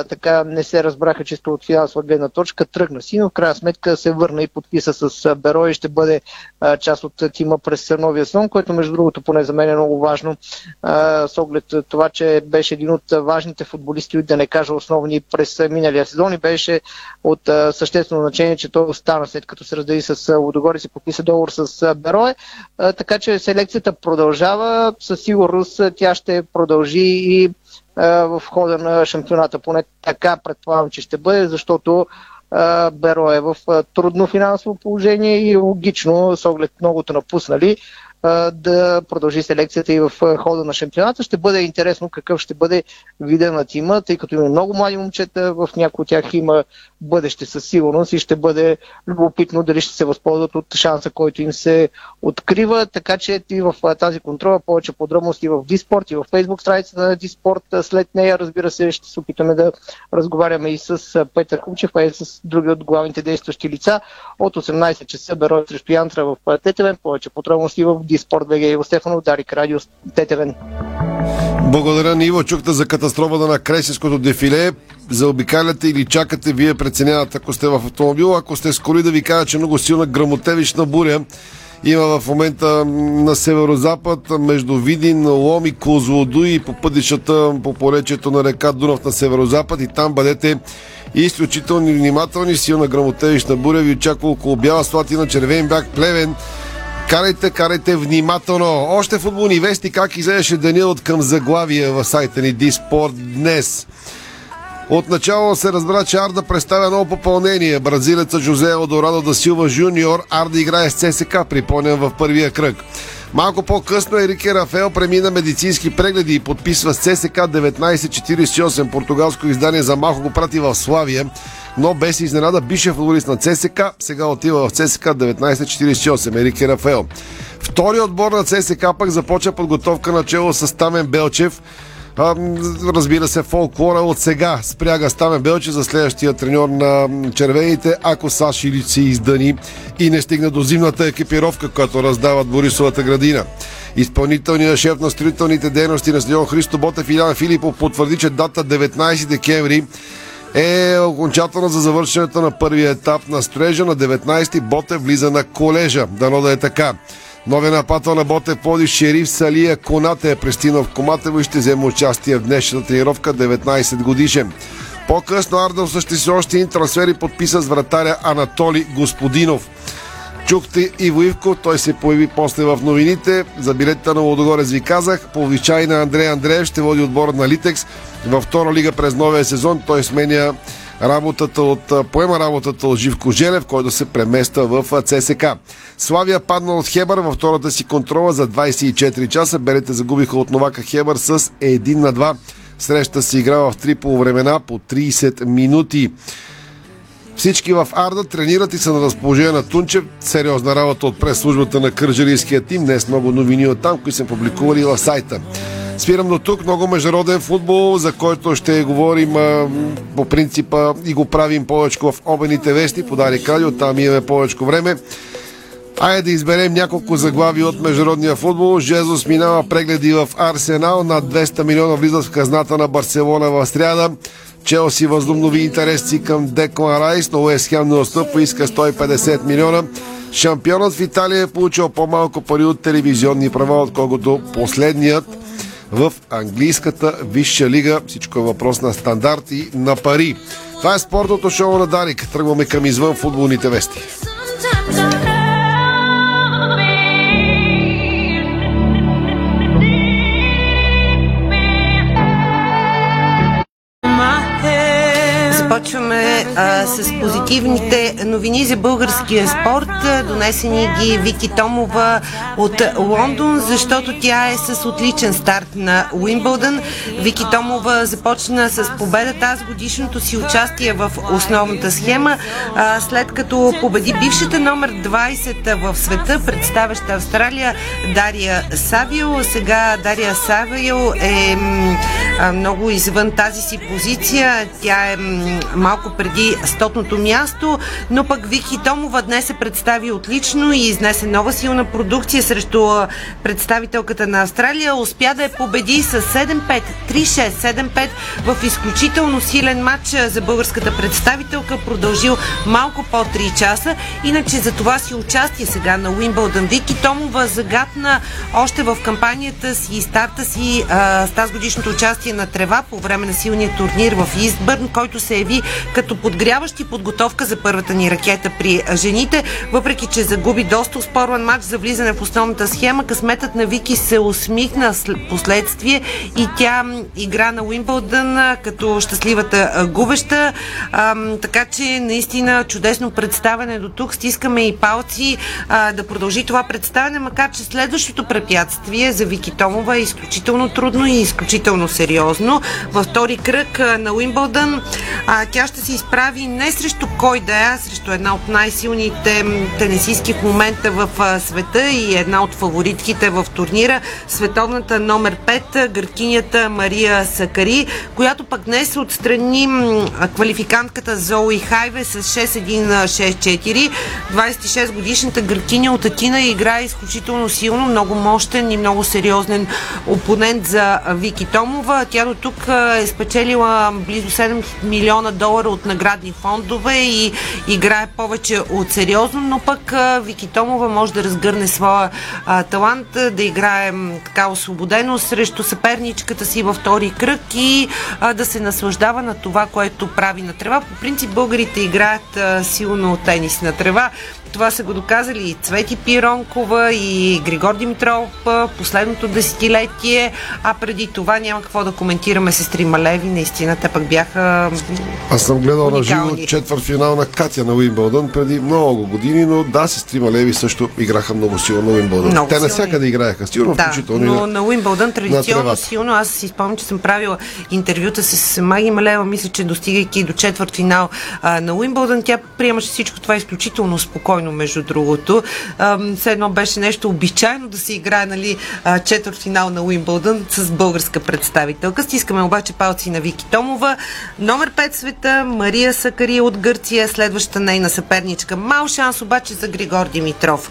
така не се разбраха чисто от финансова гледна точка. Тръгна си, но в крайна сметка се върна и подписа с Берой и ще бъде част от тима през новия сезон, което между другото поне за мен е много важно с оглед това, че беше един от важните футболисти, да не кажа основни през миналия сезон и беше от съществено значение, че той остана след като се раздели с Лудогорец и подписа договор с Берое. Така че селекцията продължава. Със сигурност тя ще продължи и в хода на шампионата. Поне така предполагам, че ще бъде, защото Беро е в трудно финансово положение и логично, с оглед многото напуснали, да продължи селекцията и в хода на шампионата. Ще бъде интересно какъв ще бъде вида на тима, тъй като има много млади момчета, в някои от тях има бъдеще със сигурност и ще бъде любопитно дали ще се възползват от шанса, който им се открива. Така че и в тази контрола повече подробности в Диспорт и в Фейсбук страницата на Диспорт. След нея, разбира се, ще се опитаме да разговаряме и с Петър Кумчев, а и с други от главните действащи лица. От 18 часа Берой срещу Янтра в Тетевен. Повече подробности в Диспорт БГ Иво Стефанов, Дарик Радио Тетевен. Благодаря на Иво Чукта за катастрофата на Кресиското дефиле. Заобикаляте или чакате, вие преценявате, ако сте в автомобил. Ако сте с коли, да ви кажа, че много силна грамотевична буря има в момента на северо-запад между Видин, Лом и Козлодуй и по пътищата по поречието на река Дунав на северо-запад и там бъдете изключително внимателни. Силна грамотевична буря ви очаква около Бяла Слатина, Червен бяг, Плевен, Карайте, карайте внимателно. Още футболни вести как изглеждаше деня от към заглавия в сайта ни Диспорт днес. Отначало се разбра, че Арда представя ново попълнение. Бразилеца Жозе Одорадо да Силва Жуниор. Арда играе с ЦСК, припомням в първия кръг. Малко по-късно Ерике Рафел премина медицински прегледи и подписва с ЦСК 1948. Португалско издание за малко го прати в Славия, но без изненада бише футболист на ЦСК. Сега отива в ЦСК 1948. Ерике Рафел. Втори отбор на ЦСК пък започва подготовка на чело с Тамен Белчев А, разбира се, фолклора от сега спряга Стамен Белче за следващия треньор на червените, ако Саш Илич се издъни и не стигна до зимната екипировка, която раздават Борисовата градина. Изпълнителният шеф на строителните дейности на стадион Христо Ботев Илян Филипов потвърди, че дата 19 декември е окончателно за завършването на първия етап на строежа. На 19 Ботев влиза на колежа. Дано да е така. Новия нападател на Ботев поди Шериф Салия Конате е пристигнал в Коматево и ще вземе участие в днешната тренировка 19 годишен. По-късно Арда осъществи още един трансфер и подписа с вратаря Анатоли Господинов. Чухте Иво Ивко, той се появи после в новините. За билетите на Лодогорец ви казах. По обичай на Андрея Андреев ще води отбора на Литекс във втора лига през новия сезон. Той сменя работата от, поема работата от Живко Желев, който се премества в ЦСК. Славия падна от Хебър във втората си контрола за 24 часа. Берете загубиха от Новака Хебър с 1 на 2. Среща се игра в три полувремена по 30 минути. Всички в Арда тренират и са на разположение на Тунчев. Сериозна работа от прес-службата на кържалийския тим. Днес много новини от там, които са публикували в сайта. Спирам до тук. Много международен футбол, за който ще говорим а, по принципа и го правим повече в обените вести. Подари Радио, там имаме повече време. Айде да изберем няколко заглави от международния футбол. Жезус минава прегледи в Арсенал. Над 200 милиона влизат в казната на Барселона в сряда. Челси възобнови интереси към Деклан Райс, но Уест Хем не отстъпва, иска 150 милиона. Шампионът в Италия е получил по-малко пари от телевизионни права, отколкото последният в английската висша лига. Всичко е въпрос на стандарти на пари. Това е спортното шоу на Дарик. Тръгваме към извън футболните вести. Започваме а, с позитивните новини за българския спорт. Донесени ги Вики Томова от Лондон, защото тя е с отличен старт на Уимбълдън. Вики Томова започна с победа тази годишното си участие в основната схема, а, след като победи бившата номер 20 в света, представяща Австралия Дария Савио. Сега Дария Савио е много извън тази си позиция. Тя е малко преди стотното място, но пък Вики Томова днес се представи отлично и изнесе нова силна продукция срещу представителката на Австралия. Успя да я победи с 7-5, 3-6, 7-5 в изключително силен матч за българската представителка, продължил малко по 3 часа. Иначе за това си участие сега на Уимбълдън. Вики Томова загадна още в кампанията си и старта си с тази годишното участие на Трева по време на силния турнир в Истбърн, който се яви като подгряващи подготовка за първата ни ракета при жените. Въпреки, че загуби доста спорван матч за влизане в основната схема, късметът на Вики се усмихна последствие и тя игра на Уимбълдън като щастливата губеща. Така че наистина чудесно представяне до тук. Стискаме и палци да продължи това представяне, макар че следващото препятствие за Вики Томова е изключително трудно и изключително сериозно. Във втори кръг на Уимбълдън тя ще се изправи не срещу кой да е, а срещу една от най-силните тенесистки в момента в света и една от фаворитките в турнира, световната номер 5, гъркинята Мария Сакари, която пък днес отстрани квалификантката Зои Хайве с 6-1-6-4. 26 годишната гъркиня от Атина играе изключително силно, много мощен и много сериозен опонент за Вики Томова. Тя до тук е спечелила близо 7 милиона долара от наградни фондове и играе повече от сериозно, но пък Вики Томова може да разгърне своя а, талант, да играе така освободено срещу съперничката си във втори кръг и а, да се наслаждава на това, което прави на трева. По принцип българите играят а, силно тенис на трева. Това са го доказали и Цвети Пиронкова, и Григор Димитров последното десетилетие, а преди това няма какво да коментираме с Трима Леви. Наистина, те пък бяха Аз съм гледал на живо четвърт финал на Катя на Уимбълдън преди много години, но да, сестрима Леви също играха много силно на Уимбълдън. Много Те силни. навсякъде играеха, сигурно Да, включително и но на... на Уимбълдън традиционно силно. Аз си спомням, че съм правила интервюта с Маги Малева, мисля, че достигайки до четвърт финал а, на Уимбълдън, тя приемаше всичко това изключително спокойно спокойно, между другото. Все едно беше нещо обичайно да се играе нали, четвърт финал на Уимбълдън с българска представителка. Стискаме обаче палци на Вики Томова. Номер 5 света Мария Сакари от Гърция, следващата нейна съперничка. Мал шанс обаче за Григор Димитров.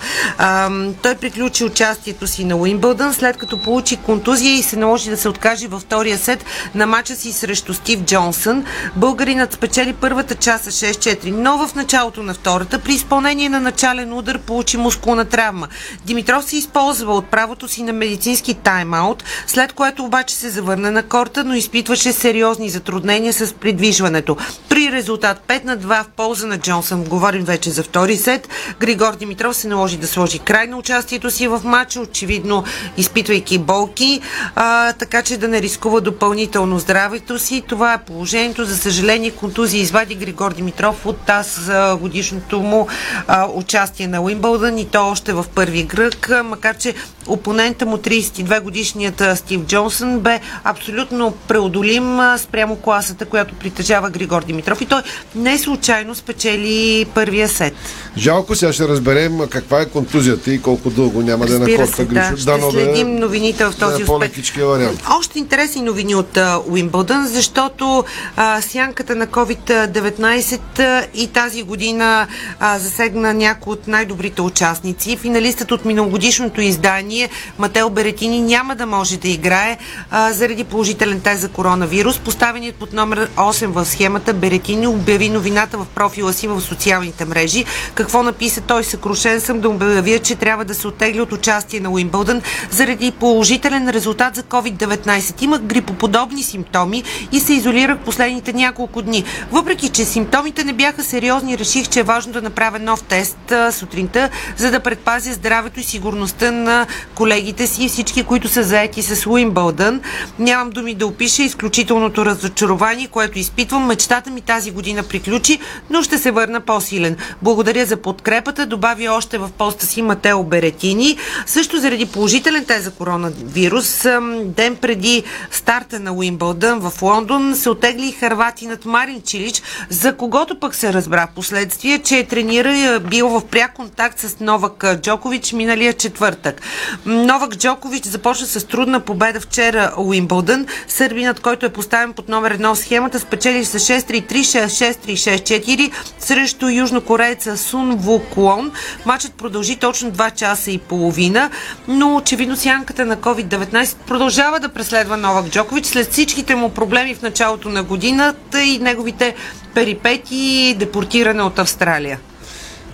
Той приключи участието си на Уимбълдън, след като получи контузия и се наложи да се откаже във втория сет на мача си срещу Стив Джонсън. Българинът спечели първата часа 6-4, но в началото на втората при изпълнение на начален удар получи мускулна травма. Димитров се използва от правото си на медицински тайм-аут, след което обаче се завърна на корта, но изпитваше сериозни затруднения с придвижването. При резултат 5 на 2 в полза на Джонсън, говорим вече за втори сет, Григор Димитров се наложи да сложи край на участието си в матча, очевидно изпитвайки болки, а, така че да не рискува допълнително здравето си. Това е положението. За съжаление, контузия извади Григор Димитров от таз годишното му а, участие на Уимбълдън и то още в първи кръг, макар че опонента му 32 годишният Стив Джонсън бе абсолютно преодолим спрямо класата, която притежава Григор Димитров и той не случайно спечели първия сет. Жалко, сега ще разберем каква е контузията и колко дълго няма да е на Разбира корта да. Гришо. Ще да следим новините в този е успех. по-лекичкия вариант. Още интересни новини от Уимбълдън, защото а, сянката на COVID-19 а, и тази година а, засегна някои от най-добрите участници. Финалистът от миналогодишното издание Мател Беретини няма да може да играе а, заради положителен тест за коронавирус. Поставеният под номер 8 в схемата Беретини обяви новината в профила си в социалните мрежи. Какво написа той? Съкрушен съм да обявя, че трябва да се оттегли от участие на Уимбълдън заради положителен резултат за COVID-19. Имах грипоподобни симптоми и се изолирах последните няколко дни. Въпреки, че симптомите не бяха сериозни, реших, че е важно да направя нов тест а, сутринта, за да предпазя здравето и сигурността на колегите си и всички, които са заети с Уимбълдън. Нямам думи да опиша изключителното разочарование, което изпитвам. Мечтата ми тази година приключи, но ще се върна по-силен. Благодаря за подкрепата, добави още в поста си Матео Беретини. Също заради положителен тест за коронавирус, ден преди старта на Уимбълдън в Лондон се отегли Харватинът Марин Чилич, за когото пък се разбра последствие, че тренира бил в пряк контакт с Новак Джокович миналия четвъртък. Новак Джокович започна с трудна победа вчера Уимбълдън. Сърбинът, който е поставен под номер едно в схемата, спечели с 6-3-3, 6-3, 6-4 срещу южнокорееца Сун Вуклон. Матчът продължи точно 2 часа и половина, но очевидно сянката на COVID-19 продължава да преследва Новак Джокович след всичките му проблеми в началото на годината и неговите перипети и депортиране от Австралия.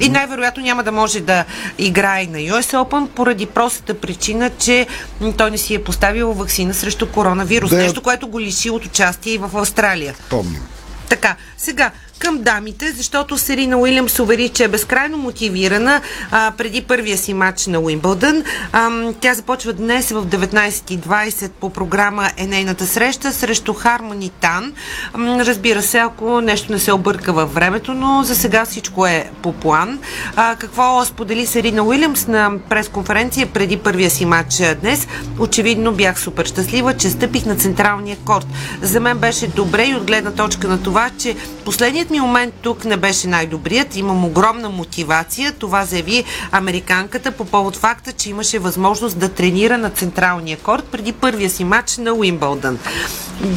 И най-вероятно няма да може да играе на US Open поради простата причина, че той не си е поставил вакцина срещу коронавирус. Да. Нещо, което го лиши от участие и в Австралия. Помним. Така, сега към дамите, защото Серина Уилямс увери, че е безкрайно мотивирана а, преди първия си матч на Уимбълдън. Ам, тя започва днес в 19.20 по програма е нейната среща срещу Хармони Тан. Разбира се, ако нещо не се обърка във времето, но за сега всичко е по план. А, какво сподели Серина Уилямс на пресконференция преди първия си матч а, днес? Очевидно бях супер щастлива, че стъпих на централния корт. За мен беше добре и от гледна точка на това, че последният ми момент тук не беше най-добрият. Имам огромна мотивация. Това заяви американката по повод факта, че имаше възможност да тренира на централния корт преди първия си матч на Уимбълдън.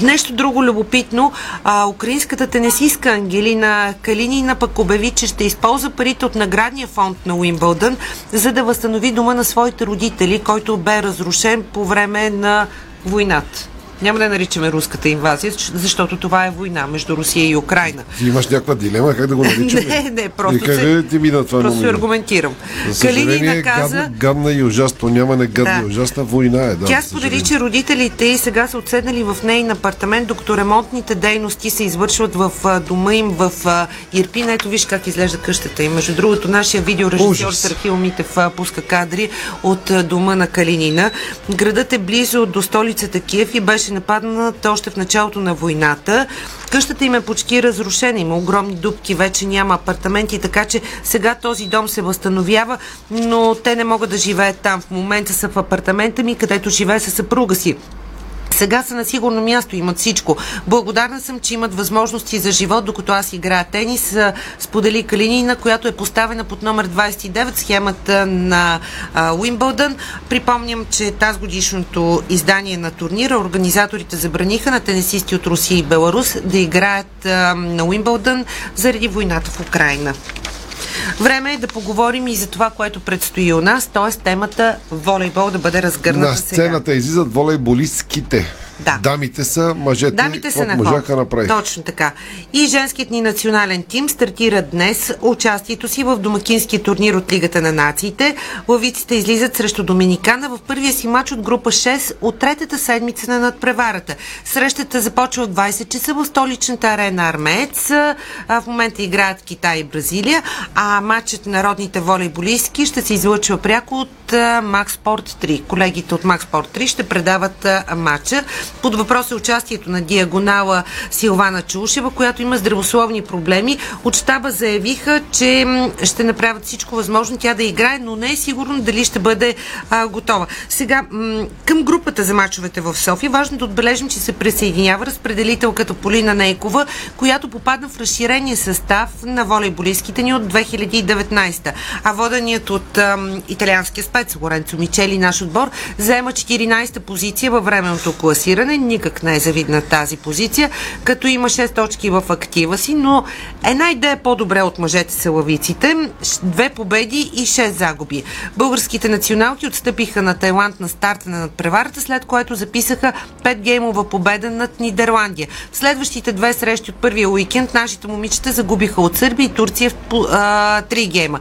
Нещо друго любопитно. А, украинската тенесистка Ангелина Калинина пък обяви, че ще използва парите от наградния фонд на Уимбълдън, за да възстанови дома на своите родители, който бе разрушен по време на войната. Няма да наричаме руската инвазия, защото това е война между Русия и Украина. Ти имаш някаква дилема как да го наричаме? Не, не, просто И как се- ти мина това Просто аргументирам. За съжаление, Калинина каза, гадна, гадна и ужасна. То няма не гадна Да. и ужасна война е. Да, Тя сподели, че родителите й сега са отседнали в нейн апартамент, докато ремонтните дейности се извършват в дома им в Ирпин. Ето виж как изглежда къщата им. Между другото, нашия видеорежисьор. Сархил Митев пуска кадри от дома на Калинина. Градът е близо до столицата Киев и беше нападнат още в началото на войната. Къщата им е почти разрушена, има огромни дупки, вече няма апартаменти, така че сега този дом се възстановява, но те не могат да живеят там. В момента са в апартамента ми, където живее със съпруга си. Сега са на сигурно място, имат всичко. Благодарна съм, че имат възможности за живот, докато аз играя тенис. Сподели Калинина, която е поставена под номер 29 схемата на Уимбълдън. Припомням, че тази годишното издание на турнира организаторите забраниха на тенисисти от Русия и Беларус да играят на Уимбълдън заради войната в Украина. Време е да поговорим и за това, което предстои у нас, т.е. темата волейбол да бъде разгърната На сега. сцената излизат волейболистките. Да. Дамите са, мъжете Дамите са на можаха ход. направи. Точно така. И женският ни национален тим стартира днес участието си в домакинския турнир от Лигата на нациите. Лавиците излизат срещу Доминикана в първия си матч от група 6 от третата седмица на надпреварата. Срещата започва от 20 часа в столичната арена Армеец. В момента играят Китай и Бразилия, а матчът на родните волейболистки ще се излъчва пряко от а, Max Sport 3. Колегите от Sport 3 ще предават а, матча. Под въпрос е участието на диагонала Силвана Чулшева, която има здравословни проблеми. От щаба заявиха, че ще направят всичко възможно тя да играе, но не е сигурно дали ще бъде а, готова. Сега, към групата за мачовете в София, важно да отбележим, че се присъединява разпределителката Полина Нейкова, която попадна в разширения състав на волейболистките ни от 2019. А воденият от ам, италианския спец Лоренцо Мичели, наш отбор, заема 14-та позиция във временното класиране. Никак не е завидна тази позиция, като има 6 точки в актива си, но една идея по-добре от мъжете са лавиците. Ш- Две победи и 6 загуби. Българските националки отстъпиха на Тайланд на старта на надпреварата, след което записаха 5 геймова победа над Нидерландия. В следващите две срещи от първия уикенд нашите момичета загубиха от Сърбия и Турция в а, 3 гейма.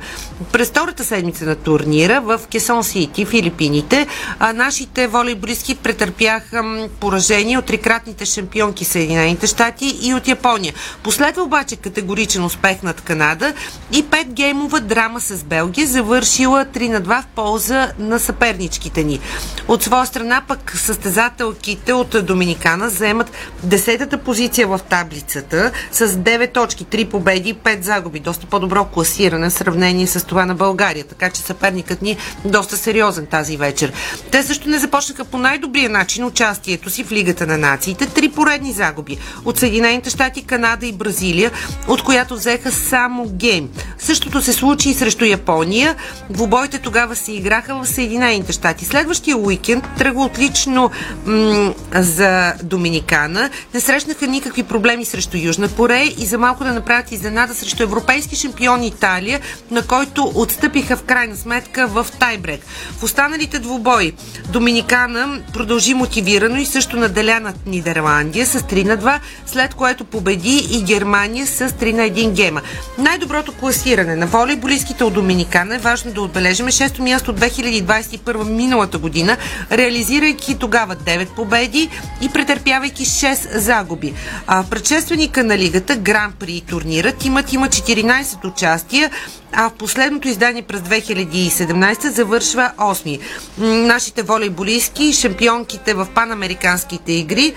През втората седмица на турнира в Кесон Сити, Филипините, а, нашите волейболистки претърпяха поражение от трикратните шампионки Съединените щати и от Япония. Последва обаче категоричен успех над Канада и 5 геймова драма с Белгия, завършила 3 на 2 в полза на съперничките ни. От своя страна пък състезателките от Доминикана заемат 10-та позиция в таблицата с 9 точки, 3 победи и 5 загуби. Доста по-добро класиране в сравнение с това на България, така че съперникът ни доста сериозен тази вечер. Те също не започнаха по най-добрия начин участието си в Лигата на нациите. Три поредни загуби от Съединените щати, Канада и Бразилия, от която взеха само гейм. Същото се случи и срещу Япония. Двубоите тогава се играха в Съединените щати. Следващия уикенд тръгва отлично м- за Доминикана. Не срещнаха никакви проблеми срещу Южна Корея и за малко да направят изненада срещу европейски шампион Италия, на който отстъпиха в крайна сметка в тайбрек. В останалите двубои Доминикана продължи мотивирано и също наделя над Нидерландия с 3 на 2, след което победи и Германия с 3 на 1 гема. Най-доброто класиране на волейболистките от Доминикана е важно да отбележим 6-то място от 2021 миналата година, реализирайки тогава 9 победи и претърпявайки 6 загуби. А предшественика на лигата, Гран При турнирът, имат има 14 участия, а в последното издание през 2017 завършва 8. М, Нашите волейболистки, шампионките в панамериканските игри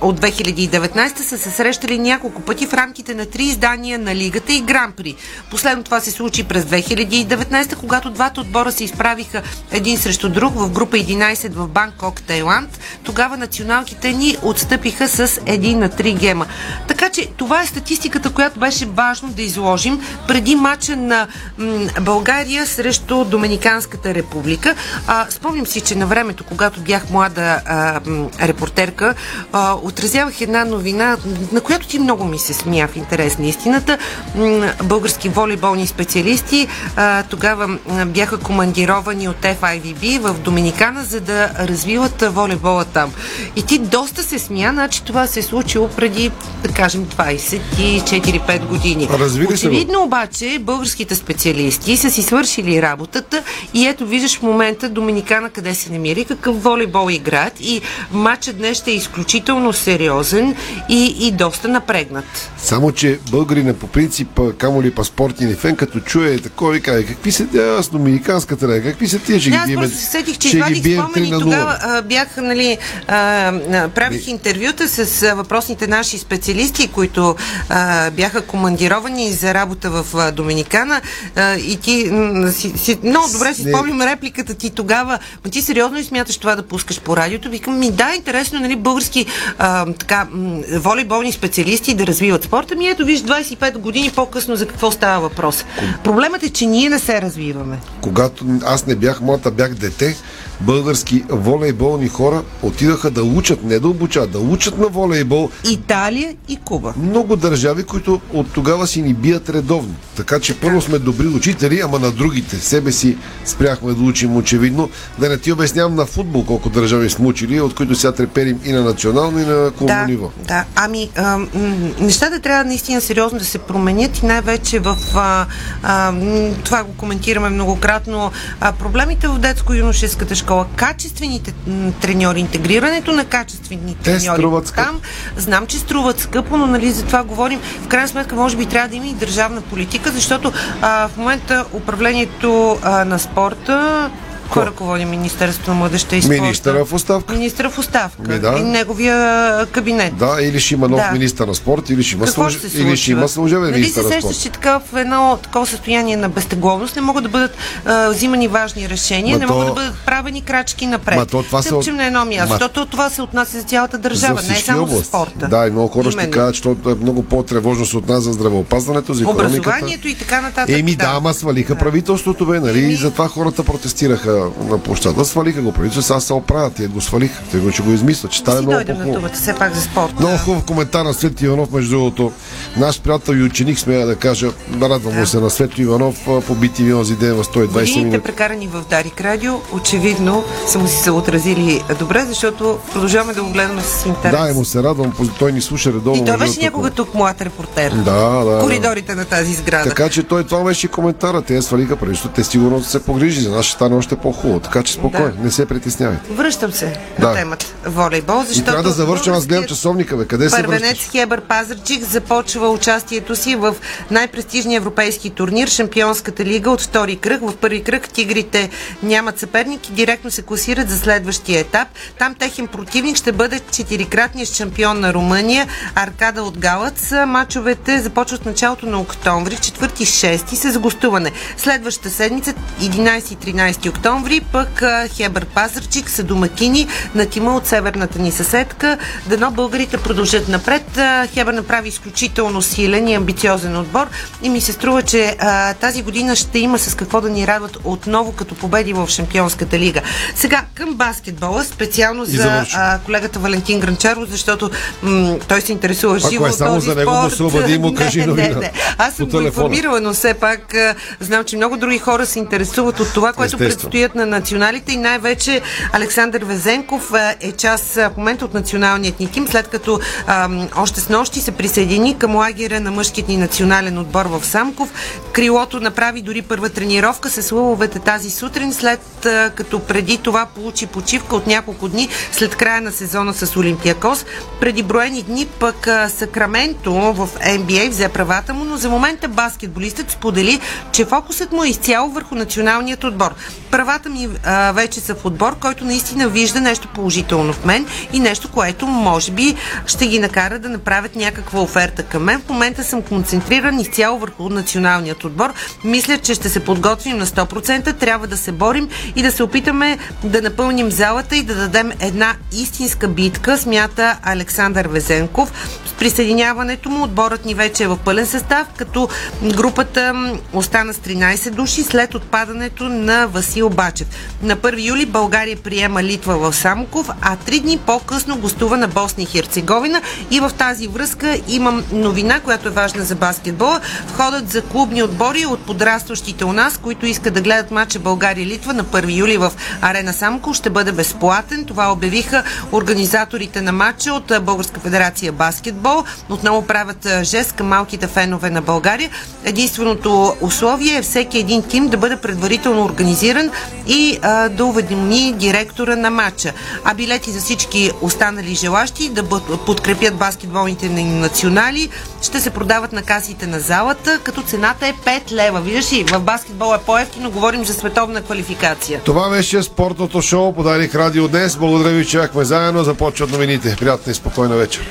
от 2019 са се срещали няколко пъти в рамките на три издания на лигата и Гран-при. Последно това се случи през 2019, когато двата отбора се изправиха един срещу друг в група 11 в Банкок, Тайланд. Тогава националките ни отстъпиха с 1 на 3 гема. Така че това е статистиката, която беше важно да изложим преди матча на България срещу Доминиканската република. А, спомням си, че на времето, когато бях млада а, репортерка, а, отразявах една новина, на която ти много ми се смя в интерес на истината. Български волейболни специалисти а, тогава бяха командировани от FIVB в Доминикана, за да развиват волейбола там. И ти доста се смя, значи това се е случило преди, да кажем, 24-5 години. Развили се. Очевидно обаче българските специалисти са си свършили работата и ето виждаш в момента Доминикана къде се намира и какъв волейбол играят и матчът днес ще е изключително сериозен и, и доста напрегнат. Само, че българина по принцип, камо ли паспортни фен, като чуе такова и каже, какви са тя с доминиканската рега, какви са тия, ще Да, ги аз бием, се сетих, че ще ги бием 3 спомени. на 0. Тогава а, бях, нали, а, правих интервюта с а, въпросните наши специалисти, които а, бяха командировани за работа в а, Доминикана покана а, и ти си, си, много добре си спомням репликата ти тогава. Ма ти сериозно ли смяташ това да пускаш по радиото? Викам ми, да, интересно, нали, български а, така, волейболни специалисти да развиват спорта. Ми ето, виж, 25 години по-късно за какво става въпрос. Проблемът е, че ние не се развиваме. Когато аз не бях млад, а бях дете, български волейболни хора отидаха да учат, не да обучават, да учат на волейбол. Италия и Куба. Много държави, които от тогава си ни бият редовно. Така че първо сме добри учители, ама на другите. Себе си спряхме да учим очевидно. Да не ти обяснявам на футбол колко държави сме учили, от които сега треперим и на национално, и на клубно да, ниво. Да, ами а, нещата трябва наистина сериозно да се променят и най-вече в а, а, това го коментираме многократно. А, проблемите в детско-юношеската школа, качествените м, треньори, интегрирането на качествени Те треньори струват скъпо. там, знам, че струват скъпо, но нали за това говорим. В крайна сметка, може би трябва да има и държавна политика, защото а, в момента управлението а, на спорта кой ръководи Министерството на младеща и спорта? Министъра в оставка. Министър в оставка. Ми да. И неговия кабинет. Да, или ще има нов Да. министър на спорт, или ще има, Какво служ... ще се или ще има служебен Нали министър се на спорт. че така в едно такова състояние на безтегловност не могат да бъдат а, взимани важни решения, Ма не то- могат да бъдат правени крачки напред. Ма то това се Тъпчем от- на едно място. Ма- То, това се отнася за цялата държава, за не само за области. спорта. Да, и много хора ще кажат, че е много по-тревожно се отнася за здравеопазването, за економиката. Образованието и така нататък. Еми да, ама свалиха правителството, бе, нали? И затова хората протестираха на площада. Свалиха го правителството, сега се оправят. Те го свалиха. Те го, че го измислят, че Си много на по-хубаво. думата все пак за спорт. Много хубав коментар на Свети Иванов, между другото. Наш приятел и ученик, смея да кажа, радвам му се на Свети Иванов, побити ви онзи ден в 120 Годините минути. прекарани в Дарик Радио, очевидно са му си се отразили добре, защото продължаваме да го гледаме с интерес. Да, и му се радвам, той ни слуша редовно. и той беше някога тук млад репортер. Да, да. Да. коридорите на тази сграда. Така че той това беше коментара. Те свалиха правителството. Те сигурно се погрижи за нас, ще стане още по-хубаво. Така че спокойно, не се притеснявайте. Връщам се Да. на темата волейбол, И защото трябва да завършим, аз гледам часовника, бе. Къде се връщаш? Хебър Пазарчик започва участието си в най-престижния европейски турнир, Шампионската лига от втори кръг. В първи кръг тигрите нямат съперник и директно се класират за следващия етап. Там техен противник ще бъде четирикратният шампион на Румъния Аркада от Галац. Мачовете започват началото на октомври, 4-6 с гостуване. Следващата седмица, 11 и 13 октомври, пък Хебър Пазарчик са домакини на тима от северната ни съседка. Дано българите продължат напред. Хебър направи изключително силен и амбициозен отбор и ми се струва, че а, тази година ще има с какво да ни радват отново като победи в Шампионската лига. Сега към баскетбола, специално за а, колегата Валентин Гранчаров, защото м- той се интересува Ако живо е само този за него, спорт. му обади му кажи не, не, новина. не. Аз съм го информирала, но все пак а, знам, че много други хора се интересуват от това, което Естествено. Предстоят на националите и най-вече Александър Везенков а, е част а, в момента от националният ни тим, след като а, още с нощи се присъедини към лагера на мъжкият ни национален отбор в Самков. Крилото направи дори първа тренировка с лъвовете тази сутрин, след а, като преди това получи почивка от няколко дни след края на сезона с Олимпиакос. Преди броени дни пък а, Сакраменто в NBA взе правата му, но за момента баскетболистът сподели, че фокусът му е изцяло върху националният отбор. Правата ми а, вече са в отбор, който наистина вижда нещо положително в мен и нещо, което може би ще ги накара да направят някаква оферта към мен. В момента съм концентриран изцяло върху националният отбор. Мисля, че ще се подготвим на 100%. Трябва да се борим и да се опитаме да напълним залата и да дадем една истинска битка, смята Александър Везенков. С присъединяването му отборът ни вече е в пълен състав, като групата остана с 13 души след отпадането на Васил Бачев. На 1 юли България приема Литва в Самоков, а три дни по-късно гостува на Босния и Херцеговина. И в тази връзка имам новина, която е важна за баскетбола. Входът за клубни отбори от подрастващите у нас, които искат да гледат матча България-Литва на 1 юли в Арена Самоков, ще бъде безплатен. Това обявиха организаторите на матча от Българска федерация баскетбол. Отново правят жест към малките фенове на България. Единственото условие е всеки един тим да бъде предварително организиран и а, да уведоми директора на матча. А билети за всички останали желащи да подкрепят баскетболните ни национали ще се продават на касите на залата, като цената е 5 лева. Виждаш ли, в баскетбол е по-ефтино, говорим за световна квалификация. Това беше спортното шоу. Подарих радио днес. Благодаря ви, че бяхме заедно. Започват новините. Приятна и спокойна вечер.